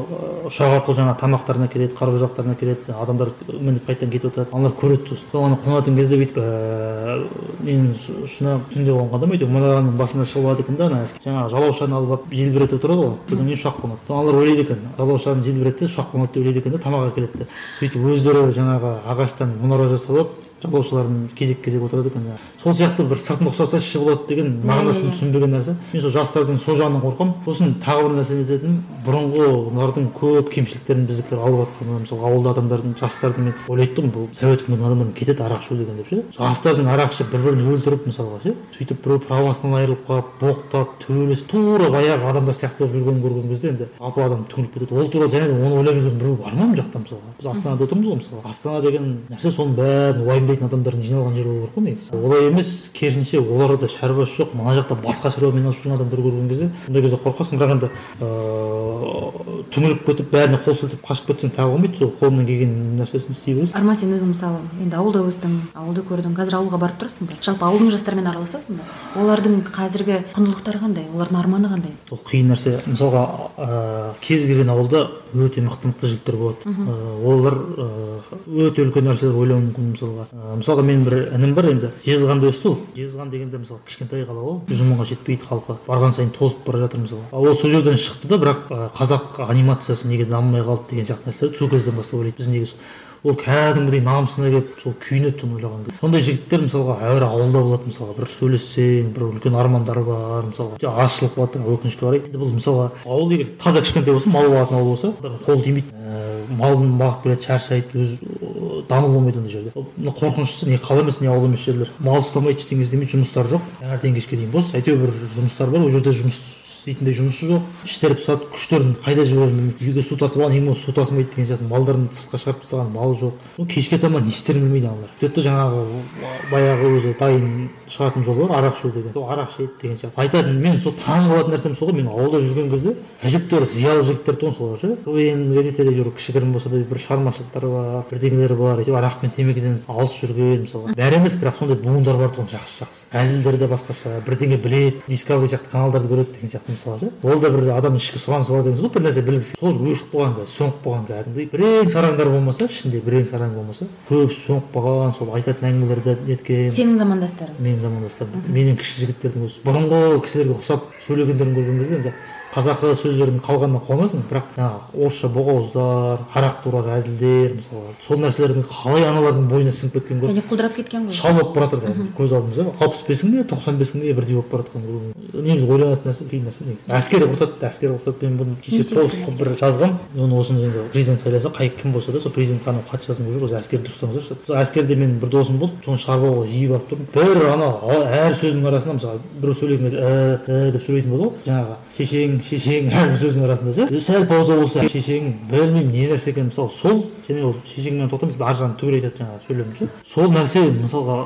ұшақ арқылы жаңағы тамақтарына келеді қару жарақтарына келеді адамдар мініп қайтадан кетіп жатады аналар көреді сосын. Сол ана қонатын кезде бүйтіп ненің ұшына түнде қонғанда әйтеуір мұнараның басына шығып алады екен да ана жаңағы жалаушаны алып алып желбіретіп тұрады ғой содан кейін ұшақ қонады. Аналар ойлайды екен жалаушаны желбіретсе ұшақ қонады деп ойлайды екен да тамақ әкеледі де. Сөйтіп өздері жаңағы ағаштан мұнара жасап алып жалаушылардың кезек кезек отырады екен сол сияқты бір сыртын ұқсаса іші болады деген мағынасын түсінбеген нәрсе. мен сол жастардың сол жағынан қорқамын. сосын тағы бір нәрсені айтатыным бұрынғылардың көп кемшіліктерін біздікілер алып жатқан мысалы ауылда адамдардың жастардың мен ойлайды тұғынмын бұл совет үкіметінің адамдары кетеді арақ ішу деген деп ше. жастардың арақ ішіп бір бірін өлтіріп мысалға ше сөйтіп біреу правосынан айырылып қалып боқтап төбелесіп тура баяғы адамдар сияқты болып жүргенін көрген кезде енді жалпы адам түңіліп кетеді. ол туралы және де оны ойлап жүрген біреу бар ма мына жақта мысалға? біз астанада отырмыз ғой мысалы астана деген нәрсе соның бәрін уайымдайтын адамдардың жиналған жері болу керек қой негізі? Олай емес керісінше оларда шаруасы жоқ мына жақта басқа шаруамен айналысып жүрген адамдар көрген кезде сондай кезде қорқасың бірақ енді ыыы түңіліп кетіп бәріне қол сілтеп қашып кетсең тағы болмайды. Сол қолыңнан келген нәрсесін істей бересің арман сен өзің мысалы енді ауылда өстің ауылды көрдің қазір ауылға барып тұрасың ба? Жалпы ауылдың жастарымен араласасың ба? Олардың қазіргі құндылықтары қандай? Олардың арманы қандай? Ол қиын нәрсе. Мысалға ыыы кез келген ауылда өте мықты мықты жігіттер болады. Олар ыыы өте үлкен нәрселер ойлауы мүмкін мысалға. Мысалға менің бір інім бар енді. Жезқазғанда өсті ол. Жезқазған дегенде мысалы кішкентай қала ғой жүз мыңға жетпейді халқы. Барған сайын тозып бара жатыр мысалы ал ол сол жерден шықты да бірақ қазақ анимациясы неге дамымай қалды деген сияқты нәрселерді сол кезден бастап ойлайды. Біз неге ол кәдімгідей намысына келіп сол күйінеді соны ойлаған кезде сондай жігіттер мысалға әуелі ауылда болады мысалға бір сөйлессең бір үлкен армандары бар мысалға азшылық болады өкінішке қарай енді бұл мысалға ауыл егер таза кішкентай болса мал бағатын ауыл болса қол тимейді. Ііі малын бағып келеді шаршайды өз дамыл болмайды ондай жерде. Мына қорқыныштысы не қала емес не ауыл емес жерлер. Мал ұстамайды ештеңе істемейді жұмыстары жоқ. Таңертең кешке дейін бос әйтеуір бір жұмыстары бар ол жерде жұмыс істейтіндей жұмысы жоқ. Іштері пысады күштерін қайда жіберерін білмейді үйге су тартып алған ең су тасымайды деген сияқты малдарын сыртқа шығарып тастаған мал жоқ. Кешке таман не істерін білмейді аналар сөйтеді жаңағы баяғы өзі дайын шығатын жол бар арақ ішу деген. Сол арақ ішеді деген сияқты. Айтады мен сол таң қалатын нәрсем сол ғой мен ауылда жүрген кезде әжептәуір зиялы жігіттер тұғын солар ше квн редакторда жүр кішігірім болса да бір шығармашылықтары бар бірдеңелері бар әйтеуір арақ пен темекіден алыс жүрген мысалға. Бәрі емес бірақ сондай буындар бар тұғын жақсы жақсы әзілдері де басқаша бірдеңе біледі дискавери сияқты каналдарды көреді деген сияқты. Мысалы ше? ол да бір адамның ішкі сұранысы бар деген сөз ғой бір нәрсе білгісі солар өшіп қалған қазір сөніп қалған кәдімгідей бірең сараңдар болмаса ішінде бірең сараң болмаса көп сөніп қалған сол айтатын әңгімелерді неткен. Сенің замандастарың? Менің замандастарым. Менен кіші жігіттердің өзі бұрынғы кісілерге ұқсап сөйлегендерін көрген кезде енді қазақы сөздердің қалғанына қуанасың. бірақ жаңағы орысша боқауыздар арақ туралы әзілдер мысалы сол нәрселердің қалай аналардың бойына сіңіп кеткен ғой. Яғни құлдырап кеткен ғой. Шал болып бара жатыр көз алдымызда алпыс бесің бе тоқсан бесің бе бірдей болып бара жатқан негізі ойланатын нәрсе қиын нәрсе негізі. Әскер құртады әскер құртады мен бұны кеше пост қылып бір жазғанмын оны осыны енді президент сайласа қай кім болса да сол президентке анау хат жазғым келіп жүр. Осы әскерді дұрыстаңыздаршы әскерде менің бір досым болды. Соны шығарып алуға жиі барып тұрдым. Бір ана әр сөздің арасында мысалы біреу сөйлеген кезде і і деп сөйлейтін болды ғой. Жаңағы шешең шешең [LAUGHS] әрбір сөздің арасында ше? Сәл пауза болса шешең білмеймін не нәрсе екенін. Мысалы сол және ол шешеңмен тоқтамайды ар жағын түгел айтады жаңағы сөйлемді ше. Сол нәрсе мысалға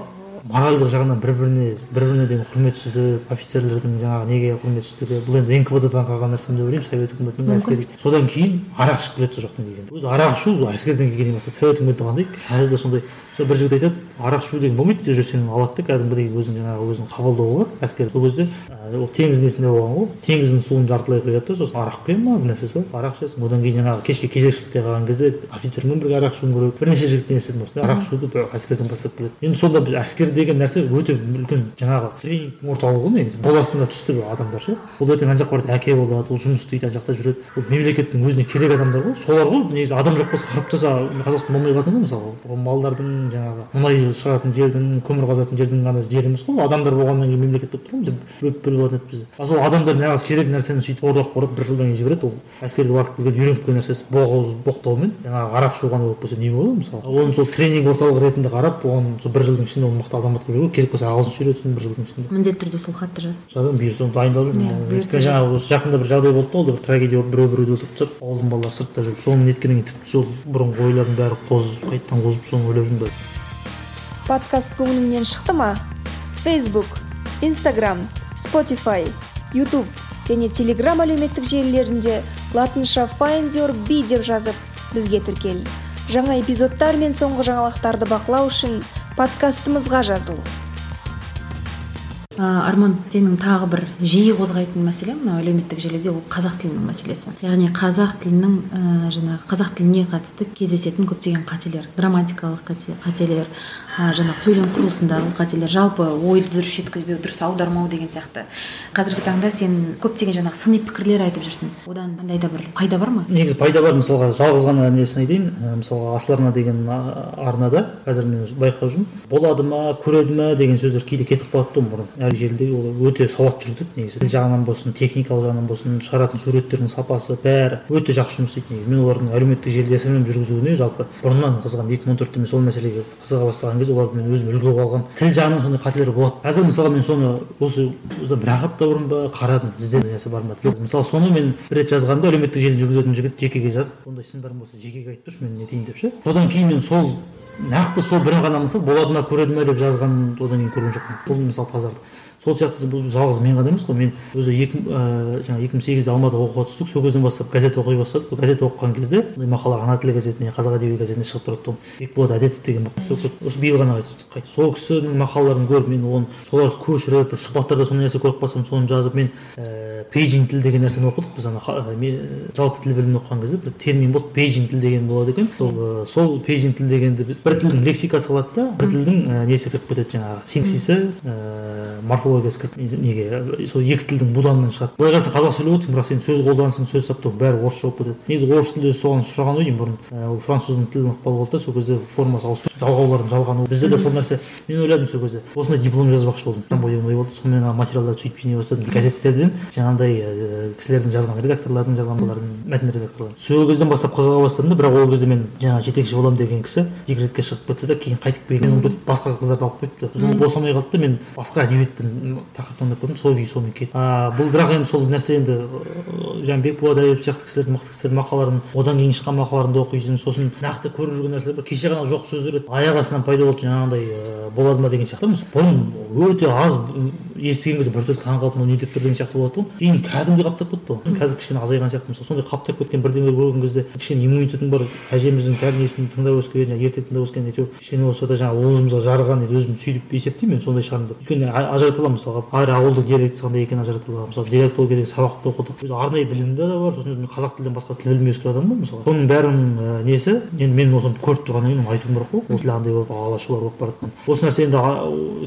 моральдық жағынан бір біріне бір біріне деген құрметсіздік офицерлердің жаңағы неге құрметсіздігі бұл енді нквд дан қалған нәрсе деп ойлаймын совет үкіметінің әскери. Содан кейін арақ ішіп келеді сол жақтан келгенде. Өзі арақ ішу әскерден келгеннен бастап совет үкіметі қандай? Қазір де сондай сол бір жігіт айтады арақ ішу деген болмайды деп жүрсең алады да кәдімгідей өзің жаңағы өзің қабылдауы бар әскер сол кезде ол теңіз несінде болған ғой теңіздің суын жартылай құяды да сосын арақ құямын ма бір нәрсе салып арақ ішесің. одан кейін жаңағы кешке кезекшілікте қалған кезде офицермен бірге арақ ішуің керек бірнеше жігіттен естідім осындай арақ ішуді әскерден бастап келеді. енді сонда біз әскер деген нәрсе өте үлкен жаңағы тренингтің орталығы ғой негізі. баласына түсті бұл адамдар ше. ол ертең ана жаққа барады әке болады ол жұмыс істейді ана жақта жүреді. ол мемлекеттің өзіне керек адамдар ғой. солар ғой негізі адам жоқ болса қырып тастаса қазақстан болмай қалатын еді мысалы малдардың жаңағы мұнай шығатын жердің көмір қазатын жердің ғана жері емес қой адамдар болғаннан кейін мемлекет болып тұр ғой біз бөліп алатын еді бізді ал сол адамдар нағыз керек нәрсені сөйтіп қордап қордап бір жылдан кейін жібереді ол әскерге барып келген үйреніп келген нәрсесі боқтаумен жаңағы арақ ішу ғана болып қалса не болады мысалы ал оны сол тренинг орталығы ретінде қарап оған сол бір жылдың ішінде ол мықты азамат қылып жіберу керек болса ағылшынша үйретсін бір жылдың ішінде. Міндетті түрде сол хатты жаз. Жазамын бұйырса соны дайындалып Иә, жүрмін өйткені жаңағы осы жақында бір жағдай болды да ол да бір трагедия болып біреу біреуді өлтіріп тастады ауылдың балалары сыртта жүріп соны неткеннен кейін тіпті сол бұрынғы ойлардың бәрі қозып қайтадан қозып соны ойлап жүрмін подкаст көңіліңнен шықты ма? Фейсбук инстаграм spotify ютуб және телеграм әлеуметтік желілерінде латынша find be деп жазып бізге тіркел. Жаңа эпизодтар мен соңғы жаңалықтарды бақылау үшін подкастымызға жазыл. Ә, арман сенің тағы бір жиі қозғайтын мәселе мына әлеуметтік желіде ол қазақ тілінің мәселесі. Яғни қазақ тілінің ә, жаңағы қазақ тіліне қатысты кездесетін көптеген қателер грамматикалық қате- қателер жаңағы сөйлем құрылысындағы қателер жалпы ойды дұрыс жеткізбеу дұрыс аудармау деген сияқты. Қазіргі таңда сен көптеген жаңағы сыни пікірлер айтып жүрсің. Одан қандай да бір пайда бар ма? Негізі пайда бар. Мысалға жалғыз ғана несін айтайын. Мысалға асыл арна деген арнада қазір мен байқап жүрмін. Болады ма көреді ма деген сөздер кейде кетіп қалады да бұрын. Әр желіде ол өте сауатты жүргізеді негізі. Тіл жағынан болсын техникалық жағынан болсын шығаратын суреттердің сапасы бәрі өте жақсы жұмыс істейді мен олардың әлеуметтік желіде смм жүргізуіне жалпы бұрыннан қызығамын екі мың он төртте мен сол мәселеге қызыға бастаған кезде оларды мен өзім үлгі алғанмын. тіл жағынан сондай қателер болады. Қазір мысалға мен соны осы бір ақ апта бұрын ба қарадым іздедім нәрсе бар ма жоқ мысалы соны мен бір рет жазғанымда әлеуметтік желі жүргізетін жігіт жекеге жазды. Ондай сындарың болса жекеге айтып тұршы мен не етейін деп ше. Содан кейін мен сол нақты сол бір ғана мысал болады ма көреді ма деп жазған одан кейін көрген жоқпын. Бұл мысал тазарды. Сол сияқты бұл жалғыз мен ғана емес қой. Мен өзі екі ыыы жаңағы екі мың сегізде алматыға оқуға түстік сол кезден бастап газет оқи бастадық газет оқыған кезде мақалалар ана тілі газетіне қазақ әдебиеті газетіне шығып тұрады бекболат әдетов деген осы биыл ғана қайтты сол кісінің мақалаларын көріп мен оны соларды көшіріп бір сұхбаттарда сондай нәрсе көріп қалсам соны жазып мен ііі пейджинг тіл деген нәрсені оқыдық біз ана ме- жалпы тіл білімін оқыған кезде бір термин болды пейджинг тіл деген болады екен. Сол сол пейджинг тіл дегенді біз бір тілдің лексикасы қалады да бір тілдің несі кіріп кетеді жаңағы синксисі ііі морфологиясы кіріп не- неге? Сол екі тілдің буданынан шығады. Былай қарасаң қазақ сөйлеп отырсың бірақ сен сөз қолданысың сөз саптауың бәрі орысша болып кетеді. Негізі орыс тілі соған ұшыраған ғой деймін бұрын. Ііі, ол француздың тілінің ықпалы болды да сол кезде формасы ауысып жалғаулардың жалғануы. Бізде де сол нәрсе мен ойладым сол кезде. Осындай диплом жазбақшы болдым. Бойы ой болды. Сонымен материалдарды сөйтіп жинай бастадым. Газеттерден. Жаңағындай ііі кісілердің жазған редакторлардың жазған балалардың мәтін редакторлары сол кезден бастап қызыға бастадым да бірақ ол кезде мен жаңағы жетекші боламын деген кісі декретке шығып кетті да кейін қайтып келген басқа қыздарды алып қойыпты. Сосын босамай қалды да мен басқа әдебиеттен тақырып таңдап көрдім сол күйі сонымен кеттім а бұл бірақ енді сол нәрсе енді бекболат әдетов сияқты кісілердің мықты кісілердің мақалаларын одан кейін шыққан мақалаларын да оқисың сосын нақты көріп жүрген нәрселер бар. Кеше ғана жоқ сөздер еді аяқ астынан пайда болды жаңағындай ыыы, болады ма деген сияқты. Бұрын өте аз естіген кезде біртүрлі таңқалып мынау не деп тұр деген сияқты болады ғой. Кейін кәдімгідей қаптап кетті ғой қазір кішкене азайған сияқты. Мысалы сондай қаптап кеткен бірдеңелер көрген кезде кішкене иммунитетің бар әжеміздің несін тыңдап өскен жаңағы ерте тыңдап өскен әйтеуір кішкене болса да жаңағы уызымызға жарыған өзім сөйтіп есептеймін мен сондай шығармын деп өйткені ажырата аламын мысалға әр ауылдың диалектісі қандай екенін ажырата мысалы диалектология деген сабақты оқыдық. Өзі арнайы білімі де бар сосын өзім қазақ тілден басқа тіл білмей өскен адаммын мысалға. Соның бәрінің ә, несі енді мен осыны көріп тұрғаннан кейін айтуым керек қой. Ол тіл андай болып алашулар болып бара жатқан. Осы нәрсе енді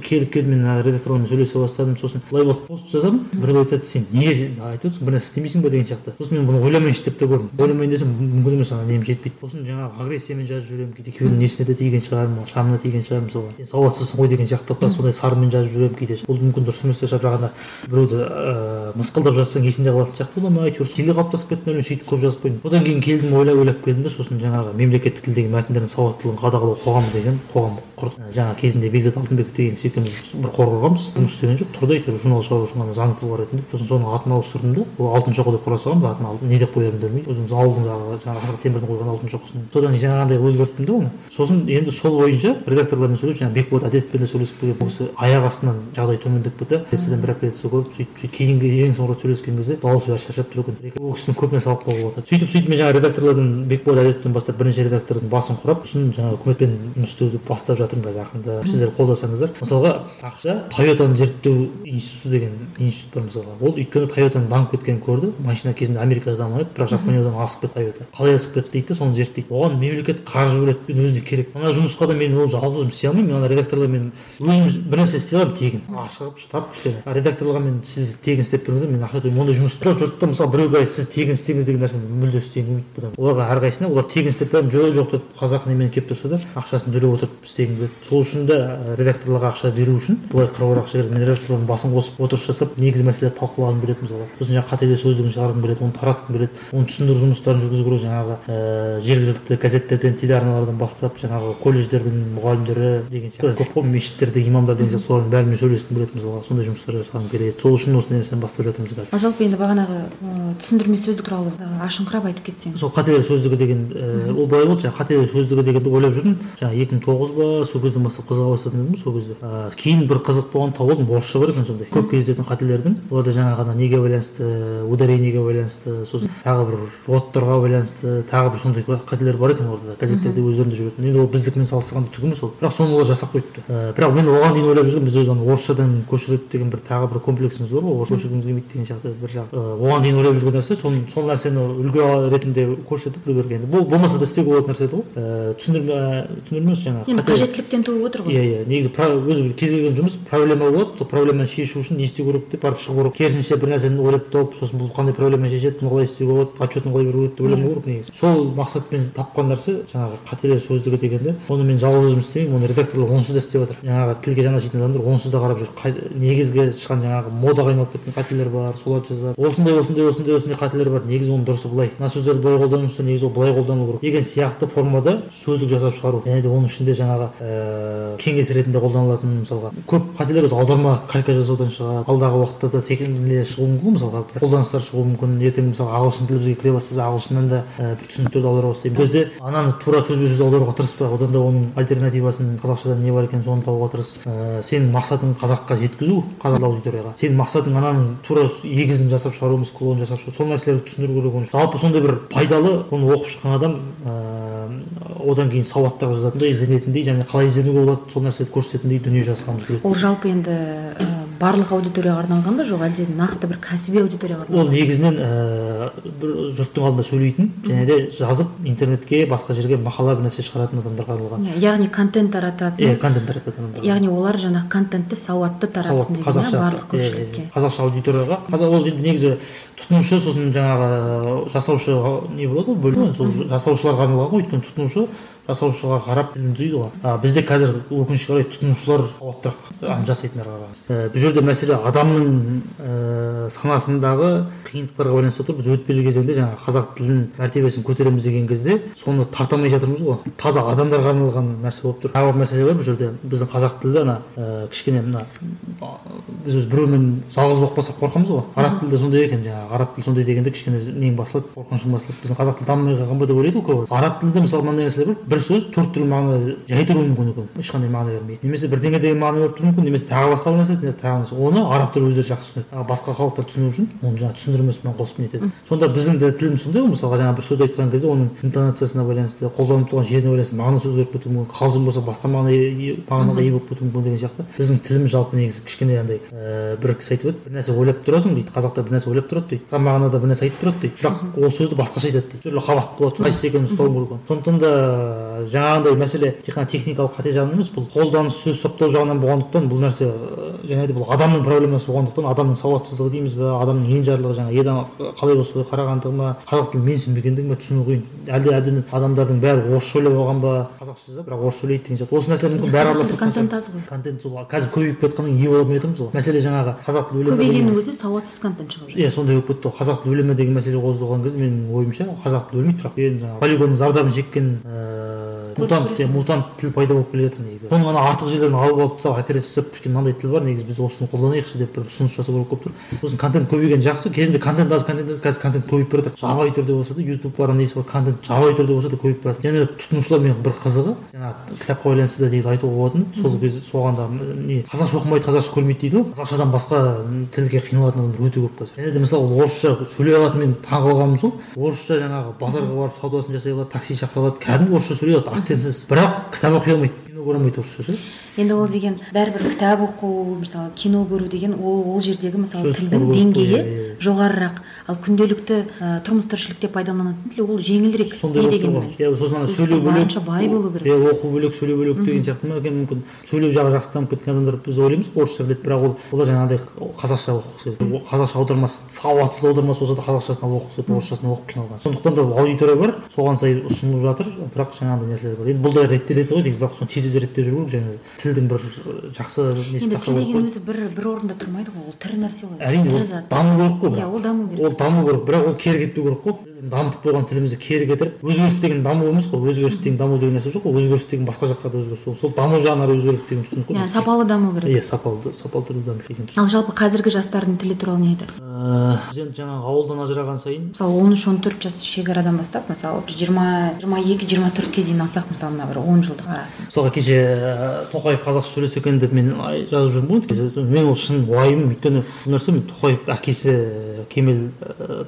келіп келіп мен ана редакторлармен сөйлесе бастадым сосын былай болды пост жазамын біреу айтады сен неге айтып отырсың? Бір нәрсе істемейсің ба деген сияқты. Сосын мен бұны ойламайыншы деп те көрдім. Ойламайын десем мүмкін емес ана нем жетпейді. Сосын жаңағы агрессиямен жазып жүремін кейде екеуінің несіне де тиген шығармын шамына тиген шығармын мысалға. Сен сауатсызсың ғой деген сияқты да сондай сарынмен жазып жүремін кейде. Бұл мүмкін дұрыс емес бірақ ана біреуді ыыы мысқылдап жазсаң есінде қалатын сияқты бола ма? әйтеуір стилі қалыптасып кетті ме сөйтіп көп жазып қойдым. Одан кейін келдім ойлап ойлап келдім да сосын жаңағы мемлекеттік тілдегі мәтіндердің сауаттылығын қадағалау қоғамы деген қоғам құрдық. Жаңа кезінде бекзат алтынбеков деген екеуміз бір қор құрғанбыз жұмыс істеген жоқ тұрды әйтеуір журнал шығару үшін ғана заңды тұлға ретінде сосын соның атын ауыстырдым да ол алтын шоқы деп құра салғанбыз атын алып не деп қоярымды білмей өзіміз ауылдағы жаңағы ақсақ темірдің қойған алтын шоқысын содан кейін жаңағындай өзгерттім да оны. Сосын енді сол бойынша редакторлармен сөйлесіп жаңағы бекболат әдетовпен де сөйлесіп бұл кісі аяқ астынан жағдай кетті операциядан бір операция көріп сөйтіп сөйтіп кейінгі ең соңғы рет сөйлескен кезде дауысы бәрі шаршап тұр екен ол кісінің көп нәрсе алып қалуға болады сөйтіп сөйтіп мен жаңағы редакторлардан бекболат әдетовтен бастап бірнеше редактордың басын құрап сосын жаңағы үкіметпен жұмыс істеуді бастап жатырмын қазір ақырында сіздер қолдасаңыздар мысалға ақша тойотаны зерттеу институты деген институт бар мысалға ол өйткені тойотаның дамып кеткенін көрді машина кезінде америкада дамыған еді бірақ жапониядан асып кетті тойота қалай асып кетті дейді соны зерттейді оған мемлекет қаржы бөледі мен өзіне керек мына жұмысқа да мен ол жалғыз өзім істей алмаймын ана редакторлармен өзім бір нәрсе істей аламын тегін ашығып шыдап кішкене редакторларға мен сіз тегін істеп беріңіздер мен ақша ондай жұмыс жоқ жұртта мысалы біреуге сіз тегін істеңіз деген нәрсені мүлде істегім келмейді бұдан. Оларға әрқайсысына олар тегін істеп беремін жоқ жоқ деп қазақ немен келіп тұрса да ақшасын төлеп отырып істегім келеді. Сол үшін де редакторларға ақша беру үшін былай қыруар ақша керек. Мен редакторлардың басын қосып отырыс жасап негізгі мәселелерді талқылағым келеді мысалға сосын жаңағы қателер сөздігін шығарғым келеді оны таратқым келеді. Оны түсіндіру жұмыстарын жүргізу керек. Жаңағы ііі жергілікті газеттерден телеарналардан бастап жаңағы колледждердің мұғалімдері деген сияқты. Көп қой мешіттерде имамдар деген сияқты. Солардың бәрімен сөйлескім келеді. Мысалға сондай жұмыстар жасағым келеді. Сол үшін осы нәрсені бастап жатырмыз қазір. Ал жалпы енді бағанағы ы, түсіндірме сөздік туралы ашыңқырап айтып кетсең. Сол қателер сөздігі деген ііі ол былай болды жаңағы қателер сөздігі дегенді ойлап жүрдім. Жаңағы екі мың тоғыз ба сол кезден бастап қызыға бастадым дедім сол кезде. Ыыы кейін бір қызық болған тауып алдым орысша бар екен сондай. Көп кездесетін қателердің олар да жаңағы ана неге байланысты ударениеге байланысты сосын тағы бір родтарға байланысты тағы бір сондай қателер бар екен орда газеттерде өздерінде жүретін. Енді ол біздікімен салыстырғанда түк емес ол. Бірақ соны олар жасап қойыпты. Ыыы бірақ мен оған дейін ойлап жүргенмін біз өзі ана орысшадан көшіреді деген бір тағы бір комплексіміз бар ғой көшіргіміз келмейді деген сияқты бір жағы оған дейін ойлап жүрген нәрсе сол сол нәрсені үлгі ретінде көрсетіп енді бұл болмаса да істеуге болатын нәрсе еді ғой. Ііі түсіндірме түсіндірме емес жаңағы енді қажеттіліктен туып отыр ғой. Иә иә. Негізі өзі бір кез келген жұмыс проблема болады. Сол проблеманы шешу үшін не істеу керек деп барып шығу керек. Керісінше бір нәрсені ойлап тауып сосын бұл қандай проблеманы шешеді бұны қалай істеуге болады отчетін қалай беруге болады деп ойламау керек негізі. Сол мақсатпен тапқан нәрсе жаңағы қателер сөздігі дегенді оны мен жалғыз өзім істемеймін оны редакторлар онсыз да істеп жатыр. Жаңағы тілге жаны ашитын адамдар онсыз да қарап жүр. Негізгі шыққан жаңағы модаға айналып кеткен қателер бар соларды жазады. Осындай осындай осындай осындай қателер бар негізі оның дұрысы былай. Мына сөздерді былай қолдану үшін негізі ол былай қолдану керек. Деген сияқты формада сөздік жасап шығару. Және де оның ішінде жаңағы ііі кеңес ретінде қолданылатын мысалға. Көп қателер өзі аударма калька жасаудан шығады. Алдағы уақытта да не шығуы мүмкін ғой мысалға. Қолданыстар шығуы мүмкін. Ертең мысалы ағылшын тілі бізге кіре бастаса ағылшыннан да і бір түсініктерді аудару бастаймыз бұл кезде ананы тура сөзбе сөз аударуға тырыспа одан да оның альтернативасын қазақшадан не бар екенін соны табуға тырыс ііі сенің мақсатың қазаққа жеткізу қазақ аудиторияға сенің мақсатың ананың тура егізін жасап шығару емес клонын жасап шығару сол нәрселерді түсіндіру керек оны. Жалпы сондай бір пайдалы оны оқып шыққан адам ыыы одан кейін сауаттырақ жазатындай ізденетіндей және қалай ізденуге болады сол нәрселерді көрсететіндей дүние жасағымыз келеді. Ол жалпы енді барлық аудиторияға арналған ба? жоқ әлде нақты бір кәсіби аудиторияға ол арналған негізінен ііі бір жұрттың алдында сөйлейтін және де жазып интернетке басқа жерге мақала бір нәрсе шығаратын адамдарға арналған. Иә, яғни контент иә тарататын контент тарататын адамдарға яғни олар жаңағы контентті сауатты таратсын иә қазақша. барлық иә, иә, көпшілікке? иә. қазақша аудиторияға. Қазақ ол енді негізі тұтынушы сосын жаңағы жасаушы не болады ғой бөлім сол жасаушыларға арналған ғой өйткені тұтынушы жасаушыға қарап тілін түзейді ғой. А бізде қазір өкінішке қарай тұтынушылар сауаттырақ жасайтындарға қарағанда бұл жерде мәселе адамның ә, санасындағы қиындықтарға байланысты тұр. Біз өтпелі кезеңде жаңағы қазақ тілінің мәртебесін көтереміз деген кезде соны тарта алмай жатырмыз ғой. Таза адамдарға арналған нәрсе болып тұр. Тағы бір мәселе бар бұл жерде. Біздің қазақ тілді ана ә, кішкене мына біз өзі біреумен жалғыз болып қалсақ қорқамыз ғой. Араб тілі де сондай екен жаңағы. Араб тілі сондай дегенде кішкене нең басылады қорқынышың басылады. Біздің қазақ тілі дамымай қалған ба деп ойлайды ғой көбі араб тілінде мысалы мынандай нәрселер бар. Бір сөз төрт түрлі мағына жай тұруы мүмкін екен ешқандай мағына бермейді. Немесе бірдеңе деген мағына беріп тұруы мүмкін немесе тағы басқа бір нәрсе тағы оны арабтар өздері жақсы түсінеді. Ал басқа халықтар түсіну үшін оны жаңағы түсіндірмесімен қосып нетеді сонда біздің де тіліміз сондай ғой. Мысалға жаңағы бір сөз айтқан кезде оның интонациясына байланысты қолданып тұрған жеріне байланысты мағынасы өзгеріп кетуі мүмкін. Қалжың болса басқа мағына мағынаға ие болып кетуі мүмкін деген сияқты. Біздің тіліміз жалпы негізі кішкене андай ііі бір кісі айтып еді бір нәрсе ойлап тұрасың дейді. Қазақтар бір нәрсе ойлап тұрады дейді. Мағынада бір нәрсе айтып тұрады дейді. Бірақ ол сөзді басқаша айтады дейді. Түрлі қабатты болады. Қайсысы екенін ұстау керек сондықтан да жаңағындай мәселе тек қана техникалық қате жағынан емес бұл қолданыс сөз саптау жағынан болғандықтан бұл нәрсе жаңағыдай бұл адамның проблемасы болғандықтан адамның сауатсыздығы дейміз ба адамның енжарлығы жаңағы едам қалай болса солай қарағандығы ма қазақ тілін менсінбегендігі ма түсіну қиын. Әлде әбден адамдардың бәрі орысша ойлап алған ба? Қазақша жазады бірақ орысша ойлайды деген сияқты. Осы нәрселер мүмкін бәрі араласып контент аз ғой. Контент сол қазір көбейіп кетқаннан ие бола алмай жатырмыз ғой. Мәселе жаңағы қазақ тілі көбейгеннің өзінде сауатсыз контент шығып жатыр иә сондай болып кетті ғой. Қазақ тілі өле ме деген мәселе қозғалған кезде менің ойымша қазақ тілі өлмейді бірақ енді жаңағы полигонның зардабын шеккен мутант иә мутант тіл пайда болып келе жатыр негізі. Соның ана артық жерлерін алып алып тастап операция жасап кішкене мынандай тіл бар негізі біз осыны қолданайықшы деп бір ұсыныс жасау керек болып тұр. Сосын контент көбейген жақсы кезінде контент аз контент аз қазір контент көбейіп бара жатыр. Жабайы түрде болса да ютуб бар несі бар контент жабайы түрде болса да көбейіп бара жатыр. Және тұтынушылар менің бір қызығы жаңағы кітапқа байланысты да негізі айтуға болатын. Сол кезде соған да не қазақша оқымайды қазақша көрмейді дейді ғой. Қазақшадан басқа тілге қиналатын адамдар өте көп қазір және де мысалы орысша сөйлей алатын мен таңқалғаным сол. Орысша жаңағы базарға барып саудасын жасай алады такси шақыра алады. Кәдімгі орысша сөйлей алады. Акцентсіз бірақ кітап оқи алмайды кино көре алмайды орысша ше енді ол деген бәрібір кітап оқу мысалы кино көру деген ол ол жердегі мысалы тілдің деңгейі иә, иә. жоғарырақ. Ал күнделікті ә, тұрмыс тіршілікте пайдаланатын тіл ол жеңілірек сондай болып тұр ғой иә сосын ана сөйлеу бөлек. бай болу керек. Иә оқу бөлек сөйлеу бөлек деген сияқты ма? Екен мүмкін. Сөйлеу жағы жақсы дамып кеткен адамдар біз ойлаймыз орысша біледі. Бірақ ол олар жаңағыдай қазақша оқығысы келеді қазақша аудармасы сауатсыз аудармасы болса да қазақшасын алып оқығысы келеді орысшасын оқып қиналған сондықтан да аудитория бар соған сай ұсынылып жатыр. Бірақ жаңағыдай нәрселер бар. Енді бұл да реттеледі ғой негізі бірақ соны тез тез реттеп жүру керек және тілдің бір жақсы несін сақтау тіл керек деген қой. өзі бір бір орында тұрмайды ғой ол тірі нәрсе ғой. әрине ол даму керек қой иә ол даму керек. Ол даму керек бірақ ол кері кетпеу керек қой. Дамытып қойған тілімізді кері кетіріп өзгеріс деген даму емес қой өзгеріс деген даму деген нәрсе жоқ қой өзгеріс деген басқа жаққа да өзгеріс сол- сол даму жағына қарай өзгереді деген түсінік қой сапалы даму керек. Иә сапалы сапалы түрде деген түсінік. Ал жалпы қазіргі жастардың тілі туралы не айтасыз біз енді жаңағы ауылдан ажыраған сайын мысалы он үш он төрт жас шекарадан бастап мысалы бір жиырма жиырма екі жиырма төртке дейін алсақ мысалы мына бір он жылдық арасын мысалға кеше тоқаев қазақша сөйлесе екен деп мен жазып жүрмін ғой. Мен ол шын уайымым өйткені бұл нәрсе мен тоқаев әкесі кемел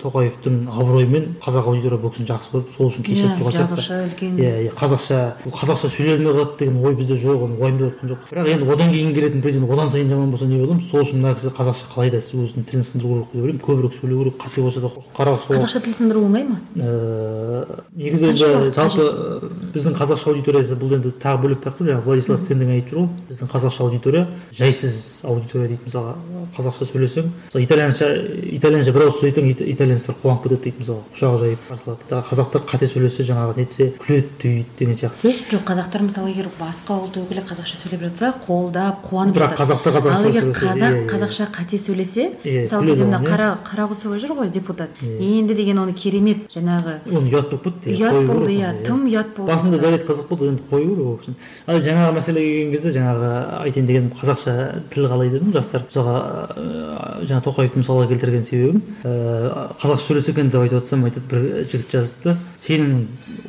тоқаевтың абыройымен қазақ аудитория бұл кісіні жақсы көріп сол үшін кешіріп иә тұрған жазушы сияқты үлкен. Иә иә қазақша қазақша сөйлей алмай қалады деген ой бізде жоқ оны уайымдап жатқан жоқпыз. Бірақ енді одан кейін келетін президент одан сайын жаман болса не боламыз? Сол үшін мына кісі қазақша қалай да өзінің тілін сындыру керек деп ойлаймын. Көбірек сөйлеу керек қате болса да қарау сол қазақша тіл сындыру оңай ма? Ыыы негізі енді жалпы біздің қазақша аудиториясы бұл енді тағы бөлек тақырып жаңағы владислав тенден айтып жүр ғой. Біздің қазақша аудитория жайсыз аудитория дейді мысалға. Қазақша сөйлесең мысалы итальянша итальянша бір ауыз сөйлесең ит- итальянецтер қуанып кетеді дейді мысалға. Құшақ жайып қарсы алады дейді. қазақтар қате сөйлесе жаңағы нетсе күледі дейді деген сияқты жоқ қазақтар мысалы егер басқа ұлт өкілі қазақша сөйлеп жатса қолдап қуанып бірақ қазақтар қазақша ал егер қазақ иә, иә. қазақша қате сөйлесе Иә, мысалы бізде мына иә. қара қарағұсова жүр ғой депутат Иә. енді деген оны керемет жаңағы оны ұят болып кетті ұят қою болды иә тым ұят болды басында жарайды қызық болды енді қою керек ол кісіні ал жаңағы мәселеге келген кезде жаңағы айтайын дегенім қазақша тіл қалай дедім жастар мысалға ыыы, жаңа тоқаевты мысалға келтірген себебім ыыы қазақша сөйлесе екен деп айтып жатсам айтады бір жігіт жазыпты. Сенің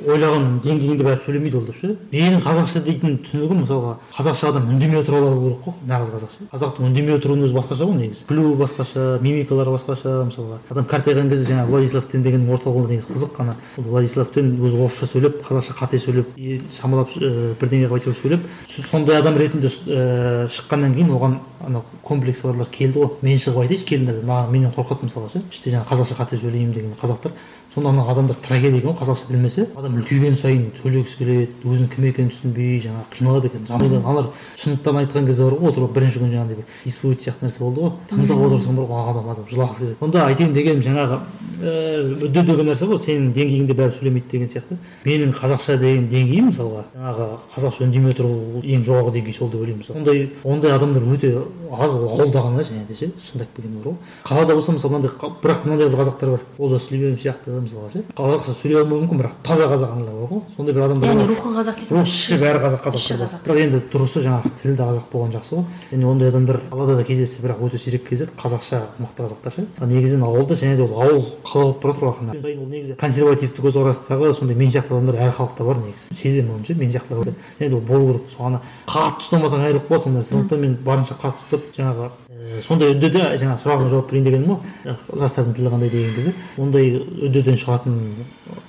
ойлаған деңгейіңде бәрібір сөйлемейді ол деп ше. Менің қазақша дейтін түсінігім мысалға қазақша адам үндемей отыра алу керек қой. Нағыз қазақша. Қазақтың үндемей отыруының өзі басқаша ғой негізі. Күлуі басқаша мимикалары басқаша мысалға. Адам қартайған кезде жаңағы владислав тен дегеннің орталығында негізі қызық ана владислав тен өзі орысша сөйлеп қазақша қате сөйлеп шамалап ә, бірдеңе қылып әйтеуір сөйлеп. Сондай адам ретінде ә, шыққаннан кейін оған анау комплексы барлар келді ғой. Мен шығып айтайыншы келіңдер маған менен қорқады мысалға ше. Іште жаңағы қазақша қате сөйлеймін деген қазақтар. Сонда ана адамдар трагедия екен ғой қазақша білмесе. Адам үлкейген сайын сөйлегісі келеді өзінің кім екенін түсінбей жаңағы қиналады екен аналар шындықтан айтқан кезде бар ғой отырып бірінші күні жаңағыдай бір исповедь сияқты нәрсе болды ғой. Тыңдап отырсаң бар ғой адам адам жылағысы келеді. Сонда айтайын дегенім жаңағы ііі үдде деген нәрсе ғой сенің деңгейіңде бәрі сөйлемейді деген сияқты. Менің қазақша деген деңгейім мысалға жаңағы қазақша үндемей отыру ең жоғарғы деңгей сол деп ойлаймын мысалы. Ондай ондай адамдар өте аз ол ауылда ғана және де ше шынымды айтып келгенде бар ғой қалада болса мысалы мынандай бірақ мынандай бір қазақтар бар. Олжас сүлейменов сияқты мысалға ше? Қазақша сөйлей алмауы мүмкін бірақ таза қазақ аналар бар ғой сондай бір адамдар яғни рухы қазақ дейсің ғой? іші бәрі қазақ қазақтар бар қазақ. бірақ енді дұрысы жаңағы тілі де қазақ болған жақсы ғой. Және ондай адамдар қалада да кездессе бірақ өте сирек кездеседі. Қазақша мықты қазақтар ше. Ал негізінен ауылда және де ол ауыл қала болып бара жатыр ақырын күн сайын ол негізі консервативті көзқарастағы сондай мен сияқты адамдар әр халықта бар негізі. Сеземін оны ше мен сияқтылар және де ол болу керек. Сол ана қатты ұстамасаң айырылып қаласың ондай. Сондықтан мен барынша қатты ұстап жаңағы ііі сондай үддеде жаңағы сұрағыңа жауап берейін дегенім ғой. Э, жастардың тілі қандай деген кезде ондай үддеден шығатын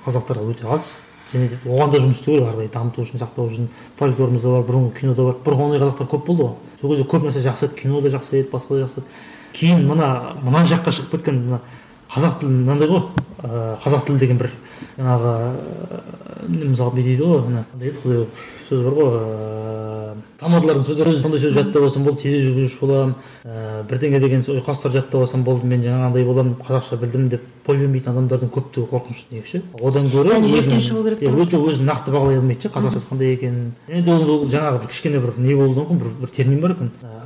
қазақтар өте аз. Және де оған да жұмыс істеу керек ары қарай дамыту үшін сақтау үшін. Фольклорымызда бар бұрынғы кинода бар. Бұрын ондай қазақтар көп болды ғой. Сол кезде көп нәрсе жақсы еді кино да жақсы еді басқа да жақсы еді. Кейін мына мына жаққа шығып кеткен мына қазақ тілі мынандай ғой. Ыыы қазақ тілі деген бір жаңағы мысалы не дейді ғой ана қандай еді құдай сөз бар ғой ыыы тамадылардың сөздері. Сондай сөз жаттап алсам болды теле жүргізуші боламын ыыы бірдеңе деген ұйқастар жаттап алсам болды мен жаңағындай боламын қазақша білдім деп бой бермейтін адамдардың көптігі қорқынышты негізі одан гөрі өзін- шығу керек өзі өзін нақты бағалай алмайды ше қазақшасы қандай екенін. Және де ол жаңағы бір кішкене бір не болуы мүмкін бір, бір термин бар екен. Ыыы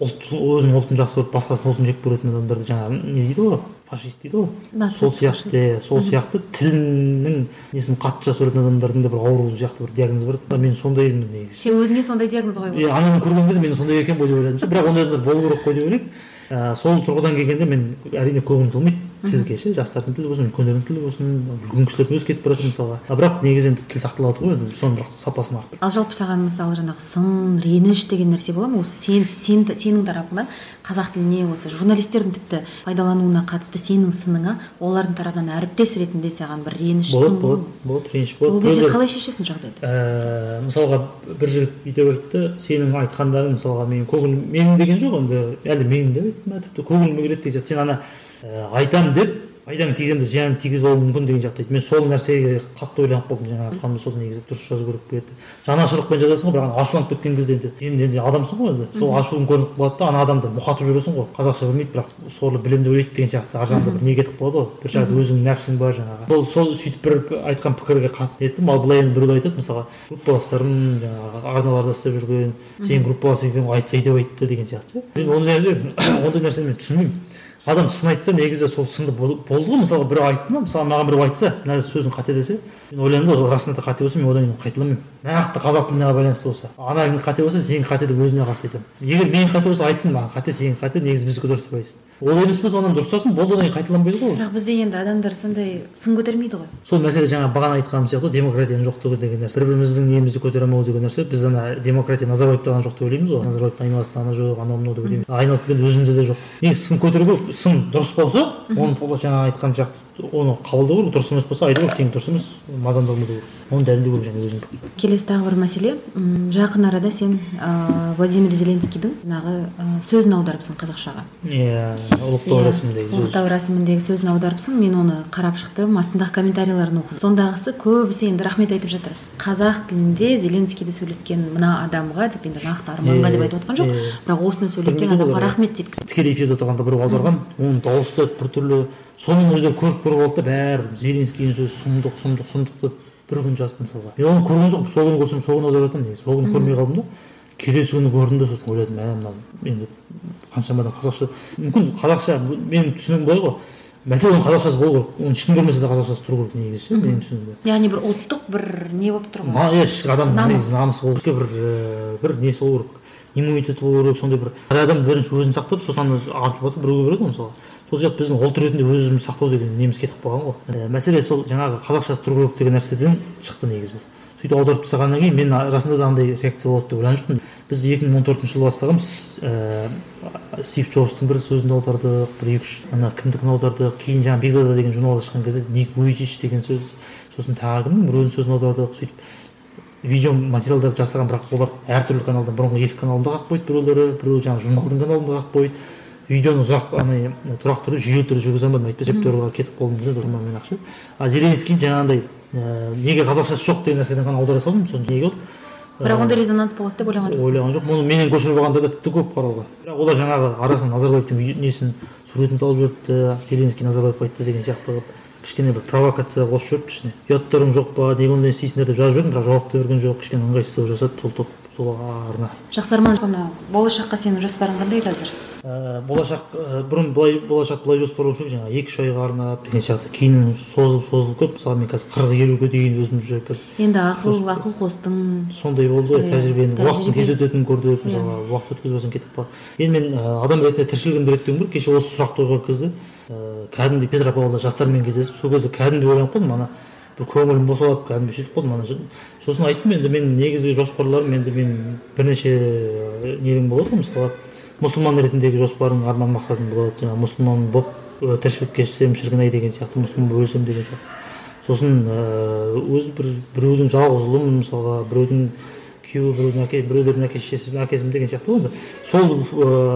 ұлт өзінің ұлтын жақсы көріп басқасының ұлтын жек көретін адамдарды жаңағы не дейді ғой фашист дейді ғой. Сол сияқты сол сияқты тілінің несін қатты жақсы көретін адамдардың да бір ауру сияқты бір диагноз бар. Мен сондаймын негізі. Сен өзіңе сондай диагноз қойып иә ананы көрген кезде мен сондай екен ғой деп ойладым ше. Бірақ ондай адамдар болу керек қой деп ойлаймын. Ыыы сол тұрғыдан келгенде мен әрине көңілім толмайды. Тілге ше жастардың тілі болсын үлкендердің тілі болсын үлкен кісілердің өзі кетіп бара жатыр мысалға. А бірақ негізі енді тіл сақталады ғой енді соның бірақ сапасын арттыру ал жалпы саған мысалы жаңағы сын реніш деген нәрсе бола ма? Осы сен, сен сенің тарапыңнан қазақ тіліне осы журналистердің тіпті пайдалануына қатысты сенің сыныңа олардың тарапынан әріптес ретінде саған бір реніш болады болады болады реніш ол болады кезде Біреулер- қалай шешесің жағдайды? Ііі мысалға бір жігіт бүйтіп айтты сенің айтқандарың мысалға менің көңілім менің деген жоқ енді әлде менің деп айтты ма тіпті көңіліме келеді деген сияқты сен ана ііі айтамын деп пайдаң тигіземін деп зиянын тигізіп алуы мүмкін деген сияқты. Мен сол нәрсеге қатты ойланып қалдым. Жаңағы айтқаным сол негізі дұрыс жазу керек пе еді жанашырлықпен жазасың ғой бірақ ашуланып кеткен кезде енді. Енді енді адамсың ғой енді. Сол ашуың көрініп қалады да ана адамды мұқатып жүресің ғой. Қазақша білмейді бірақ сорлы білемін деп ойлайды деген сияқты. Ар жағында бір не кетіп қалады ғой. Бір жағында өзіңнің нәпсің бар жаңағы. Сол сол сөйтіп бір айтқан пікірге қатты неттім ал былай енді біреулер айтады. Мысалға группаластарым жаңағы арналарда істеп жүрген сенің группалас екен ғой айтсай деп айтты деген сияқты. Ше мен ондай нәрсе [COUGHS] ондай нәрсені мен түсінбеймін. Адам сын айтса негізі сол сынды бол- болды ғой. Мысалға біреу айтты ма? Мысалы маған біреу айтса мына сөзің қате десе мен ойлаймын ғой расында да қате болса мен одан кейін қайталамаймын. Нақты қазақ тіліне байланысты болса. Ананікі қате болса сенікі қате деп өзіне қарсы айтамын егер менікі қате болса айтсын маған қате сенікі қате негізі біздікі дұрыс деп айтсын. Олай емес болса онан дұрыстасын болды одан кейін қайталанбайды ғой бірақ бізде енді адамдар сондай сын көтермейді ғой. Сол мәселе жаңа бағана айтқаным сияқты демократияның жоқтығы деген нәрсе. Бір біріміздің немізді көтере алмау деген нәрсе. Біз ана демократия назарбаевта ғана жоқ деп ойлаймыз ғой. Назарбаевтың айналасында ана жоқ анау мынау деп ойлаймыз. Айналып келгенде өзімізде де жоқ. Негізі сын көтеру керек. Сын дұрыс болса оны жаңа айтқаным сияқты. Оны қабылдау керек дұрыс емес болса айту керек сенікі дұрыс емес мазамдамау керек. Оны дәлелдеу керек және өзің. Келесі тағы бір мәселе. М, жақын арада сен ә, владимир зеленскийдің жаңағы ә, сөзін аударыпсың қазақшаға. Иә ұлықтау Иә, рәсіміндегі сөз. ұлықтау рәсіміндегі сөзін аударыпсың мен оны қарап шықтым астындағы комментарийлерін оқыдым. Сондағысы көбісі енді рахмет айтып жатыр. Қазақ тілінде зеленскийді сөйлеткен мына адамға деп енді нақты арманға деп айтып отқан жоқ. бірақ осыны сөйлеткен адамға иә. рахмет дейді тікелей эфирде отырғанда біреу аударған оның дауысы да біртүрлі соның өздері көріп көріп алды да бәрі зеленскийдің сөзі сұмдық сұмдық сұмдық деп бір күн жазды мысалға. Мен оны көрген жоқпын сол күні көрсем сол күні аударатынмын негізі. Сол күні көрмей қалдым да келесі күні көрдім да сосын ойладым мә мына енді қаншама адам қазақша мүмкін қазақша менің түсінігім былай ғой. Мәселе оның қазақшасы болу керек. Оны ешкім көрмесе де қазақшасы тұру керек негізі ше менің түсінігімде. Яғни бір ұлттық бір не болып тұр ғой? иә ішкі адам негізі намысы болу керек. Бір бір несі болу керек. Иммунитеті болу керек сондай бір. Әр адам бірінші өзін сақтап сосын ана артылып жатса біреуге береді ғой мысалы сол сияқты біздің ұлт ретінде өз өзімізді сақтау деген неміз кетіп қалған ғой. Ә, мәселе сол жаңағы қазақшасы тұру керек деген нәрседен шықты негізі бұл. Сөйтіп аударып тастағаннан кейін мен расында да андай реакция болады деп ойлаған жоқпын біз екі мың он төртінші жылы бастағанбыз. Ііі стив джобстың бір сөзін аудардық бір екі үш ана кімдікін аудардық кейін жаңағы бекзада деген журналда шыққан кезде ник вуйчич деген сөз сосын тағы кімнің біреуінің сөзін аудардық. Сөйтіп видео материалдарды жасаған бірақ олар әртүрлі каналдан бұрынғы ескі каналымда қалып қойды біреулері біреуі жаңағы журналдың каналында қалып қойды видеоны ұзақ ана тұрақты түрде жүйелі түрде жүргізе алмадым әйтпесе әйтеуір кетіп қалдым да мен ақша а зеленский жаңағындай ііі неге қазақшасы жоқ деген нәрседен ғана аудара салдым сосын неге болды бірақ ондай резонанс болады деп ойлаған жоқсың ойлаған жоқпын. Оны менен көшіріп алғандар да тіпті көп қарауға. Бірақ олар жаңағы арасына назарбаевтың несін суретін салып жіберіпті зеленский назарбаевқа айтты деген сияқты. Қылып кішкене бір провокация қосып жіберіпті ішіне. Ұяттарың жоқ па? неге ондай істейсіңдер деп жазып жібердім бірақ жауап та берген жоқ. Кішкене ыңғайсыздау жасады сол топ сол арна. Жақсы арман болашаққа сенің жоспарың қандай қазір? Ә, болашақ ә, бұрын былай болашақты былай жоспарлаушы едік жаңағы екі үш айға арнап деген сияқты. Кейін созылып созылып кетті мысалы мен қазір қырық елуге дейін өзімді бір енді ақыл ақыл қостың. Сондай болды ғой Иә, тәжірибені. уақыттың тез өтетінін көрдік мысалға уақыт өткізбесең кетіп қалады енді мен ә, адам ретінде тіршілігімді реттеуім керек кеше осы сұрақты қойған кезде ә, кәдімгідей петропавлда жастармен кездесіп сол кезде кәдімгідей ойланып қалдым. Ана бір көңілім босап кәдімгі сөйтіп қалдым. Ана сосын айттым. Енді мен негізгі жоспарларым енді мен бірнеше нелерім болады ғой мысалға мұсылман ретіндегі жоспарым арман мақсатым болады жаңағы мұсылман болып тіршілік кешсем шіркін ай деген сияқты мұсылман болып өлсем деген сияқты. Сосын ыыы өзі бір біреудің жалғыз ұлымын мысалға біреудің күйеуі біреудің әке біреулердің әке шешесі әкесімін деген сияқты ғой енді. Сол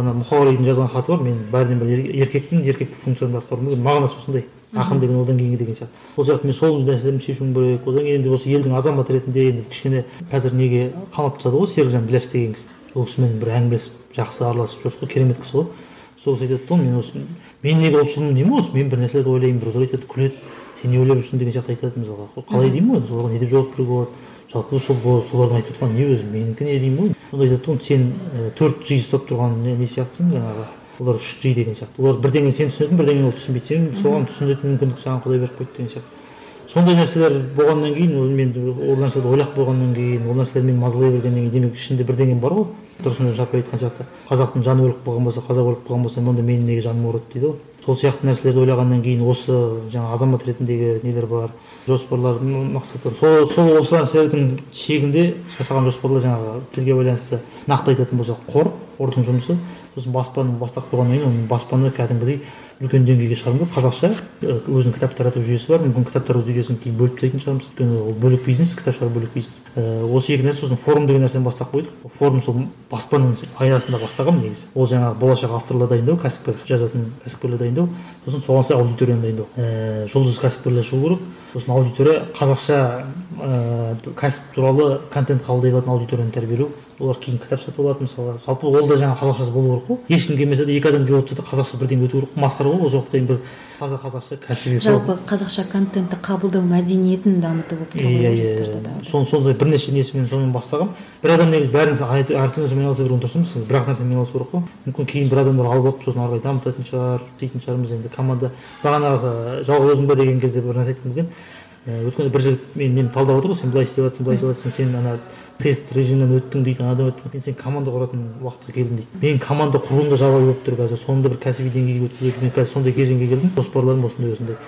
ана мұқағалидың жазған хаты бар мен бәрінен бір ер- еркекпін еркектік функциямды атқаруым керек мағынасы осындай. Ақын деген одан кейінгі деген сияқты. Сол сияқты мен сол нәрселерімді шешуім керек одан кейін енді осы елдің азаматы ретінде енді кішкене қазір неге қамап тастады ғой серікжан біләш деген кісі. Ол кісімен бір әңгімелесіп жақсы араласып жүрдік қой керемет кісі ғой. Сол кісі айтады да мен осы мен неге ұлтшылмын деймін ғой осы мен бір нәрселерді ойлаймын біреулер айтады күледі сен не ойлап жүрсің? деген сияқты айтады мысалға. Қалай деймін ғой соларға не деп жауап беруге болады? Жалпы сол солардың айтып отырған не өзі менікі не деймін ғой? Сонда айтады ғой сен төрт жи ұстап тұрған не, сияқтысың жаңағы олар үш жи деген сияқты. Олар бірдеңені сен түсінетін бірдеңені ол түсінбейді. Сен соған түсінетін мүмкіндік саған құдай беріп қойды деген сияқты. Сондай нәрселер болғаннан кейін ол мен ол нәрселерді ойлап қойғаннан кейін ол нәрселер мені мазалай бергеннен кейін демек ішінде бірдеңе бар ғой. Тұрсынжан шапай айтқан сияқты. Қазақтың жаны өліп қалған болса қазақ өліп қалған болса онда менің неге жаным ауырады дейді ғой. Сол сияқты нәрселерді ойлағаннан кейін осы жаңағы азамат ретіндегі нелер бар жоспарлар мақсаттар. Сол сол осы нәрселердің шегінде жасаған жоспарлар жаңағы тілге байланысты нақты айтатын болсақ қор қордың жұмысы. Сосын баспаны бастап қойғаннан кейін оның баспаны кәдімгідей үлкен деңгейге шығару қазақша ы, өзінің кітап тарату жүйесі бар. Мүмкін кітап тарату жүйесін кейін бөліп тастайтын шығармыз. Өйткені ол бөлек бизнес кітап шығару бөлек бизнес. Ііі, осы екі нәрсе сосын форум деген нәрсені бастап қойдық. Форум сол баспаның аясында бастағанмын негізі. Ол жаңағы болашақ авторлар дайындау кәсіпкер жазатын кәсіпкерлер дайындау сосын соған сай аудиторияны дайындау. Ііі жұлдыз кәсіпкерлер шығу керек. Сосын аудитория қазақша ііі кәсіп туралы контент қабылдай алатын аудиторияны тәрбиелеу олар кейін кітап сатып алады мысалға жалпы ол да жаңағы қазақшасы болу керек қой ешкім келмесе де екі адам келіп отырса да қазақша бірдеңе өту керек. Масқара ғой осы уақытқа дейін бір таза қазақша кәсіби жалпы қазақша контентті қабылдау мәдениетін дамыту болып тұр иә ғой иә жоспарда да. сон сондай бірнеше несімен сонымен бастағанмын бір адам негізі бәрін әр- әртүрлі нәрсемен айналыса берген дұрыс емес бір ақ нәрсемен айналысу керек қой мүмкін кейін бір адамдар алып алып сосын ары қарай дамытатын шығар дейтін шығармыз. Енді команда бағанағы жалғыз өзің ба деген кезде бір нәрсе айтқым келген. Ііі, өткенде бір жігіт мен мені талдап отыр ғой сен былай істеп жатрсың былай істеп жатрсың сен ана тест режимнен өттің дейді анадан өттің енді сен команда құратын уақытқа келдің дейді. Мен команда құруым да жабайы болып тұр қазір соны да бір кәсіби деңгейге өткізуге мен қазір сондай кезеңге келдім жоспарларым осындай осындай.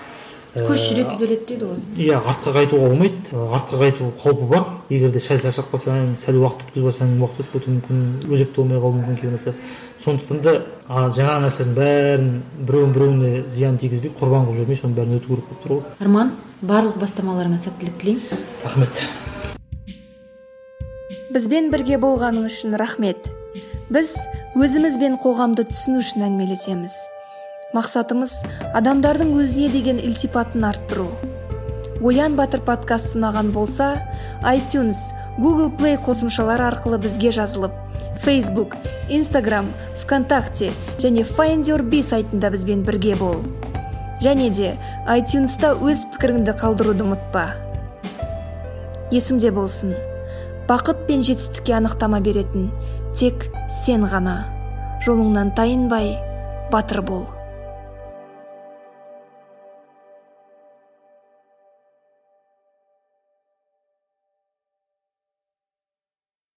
Көш жүре түзеледі дейді ғой. иә артқа қайтуға болмайды артқа қайту қаупі бар. Егер де сәл шаршап қалсаң сәл уақыт өткізбесең уақыт өтіп кетуі мүмкін өзекті болмай қалуы мүмкін кейбір нәрсе сондықтан да жаңа нәрселердің бәрін біреуін біреуіне зиян тигізбей құрбан қылып жүрмей соның бәрін өту керек болып тұр ғой. Арман? Барлық бастамаларыңа сәттілік тілеймін. Рахмет. Бізбен бірге болғаның үшін рахмет. Біз өзіміз бен қоғамды түсіну үшін әңгімелесеміз. Мақсатымыз адамдардың өзіне деген ілтипатын арттыру. Оян батыр подкаст ұнаған болса iTunes Google Play қосымшалары арқылы бізге жазылып Facebook, Instagram, ВКонтакте және Find Your Bee сайтында бізбен бірге бол. Және де iTunesта өз пікіріңді қалдыруды ұмытпа. Есіңде болсын. Бақыт пен жетістікке анықтама беретін тек сен ғана. Жолыңнан тайынбай батыр бол.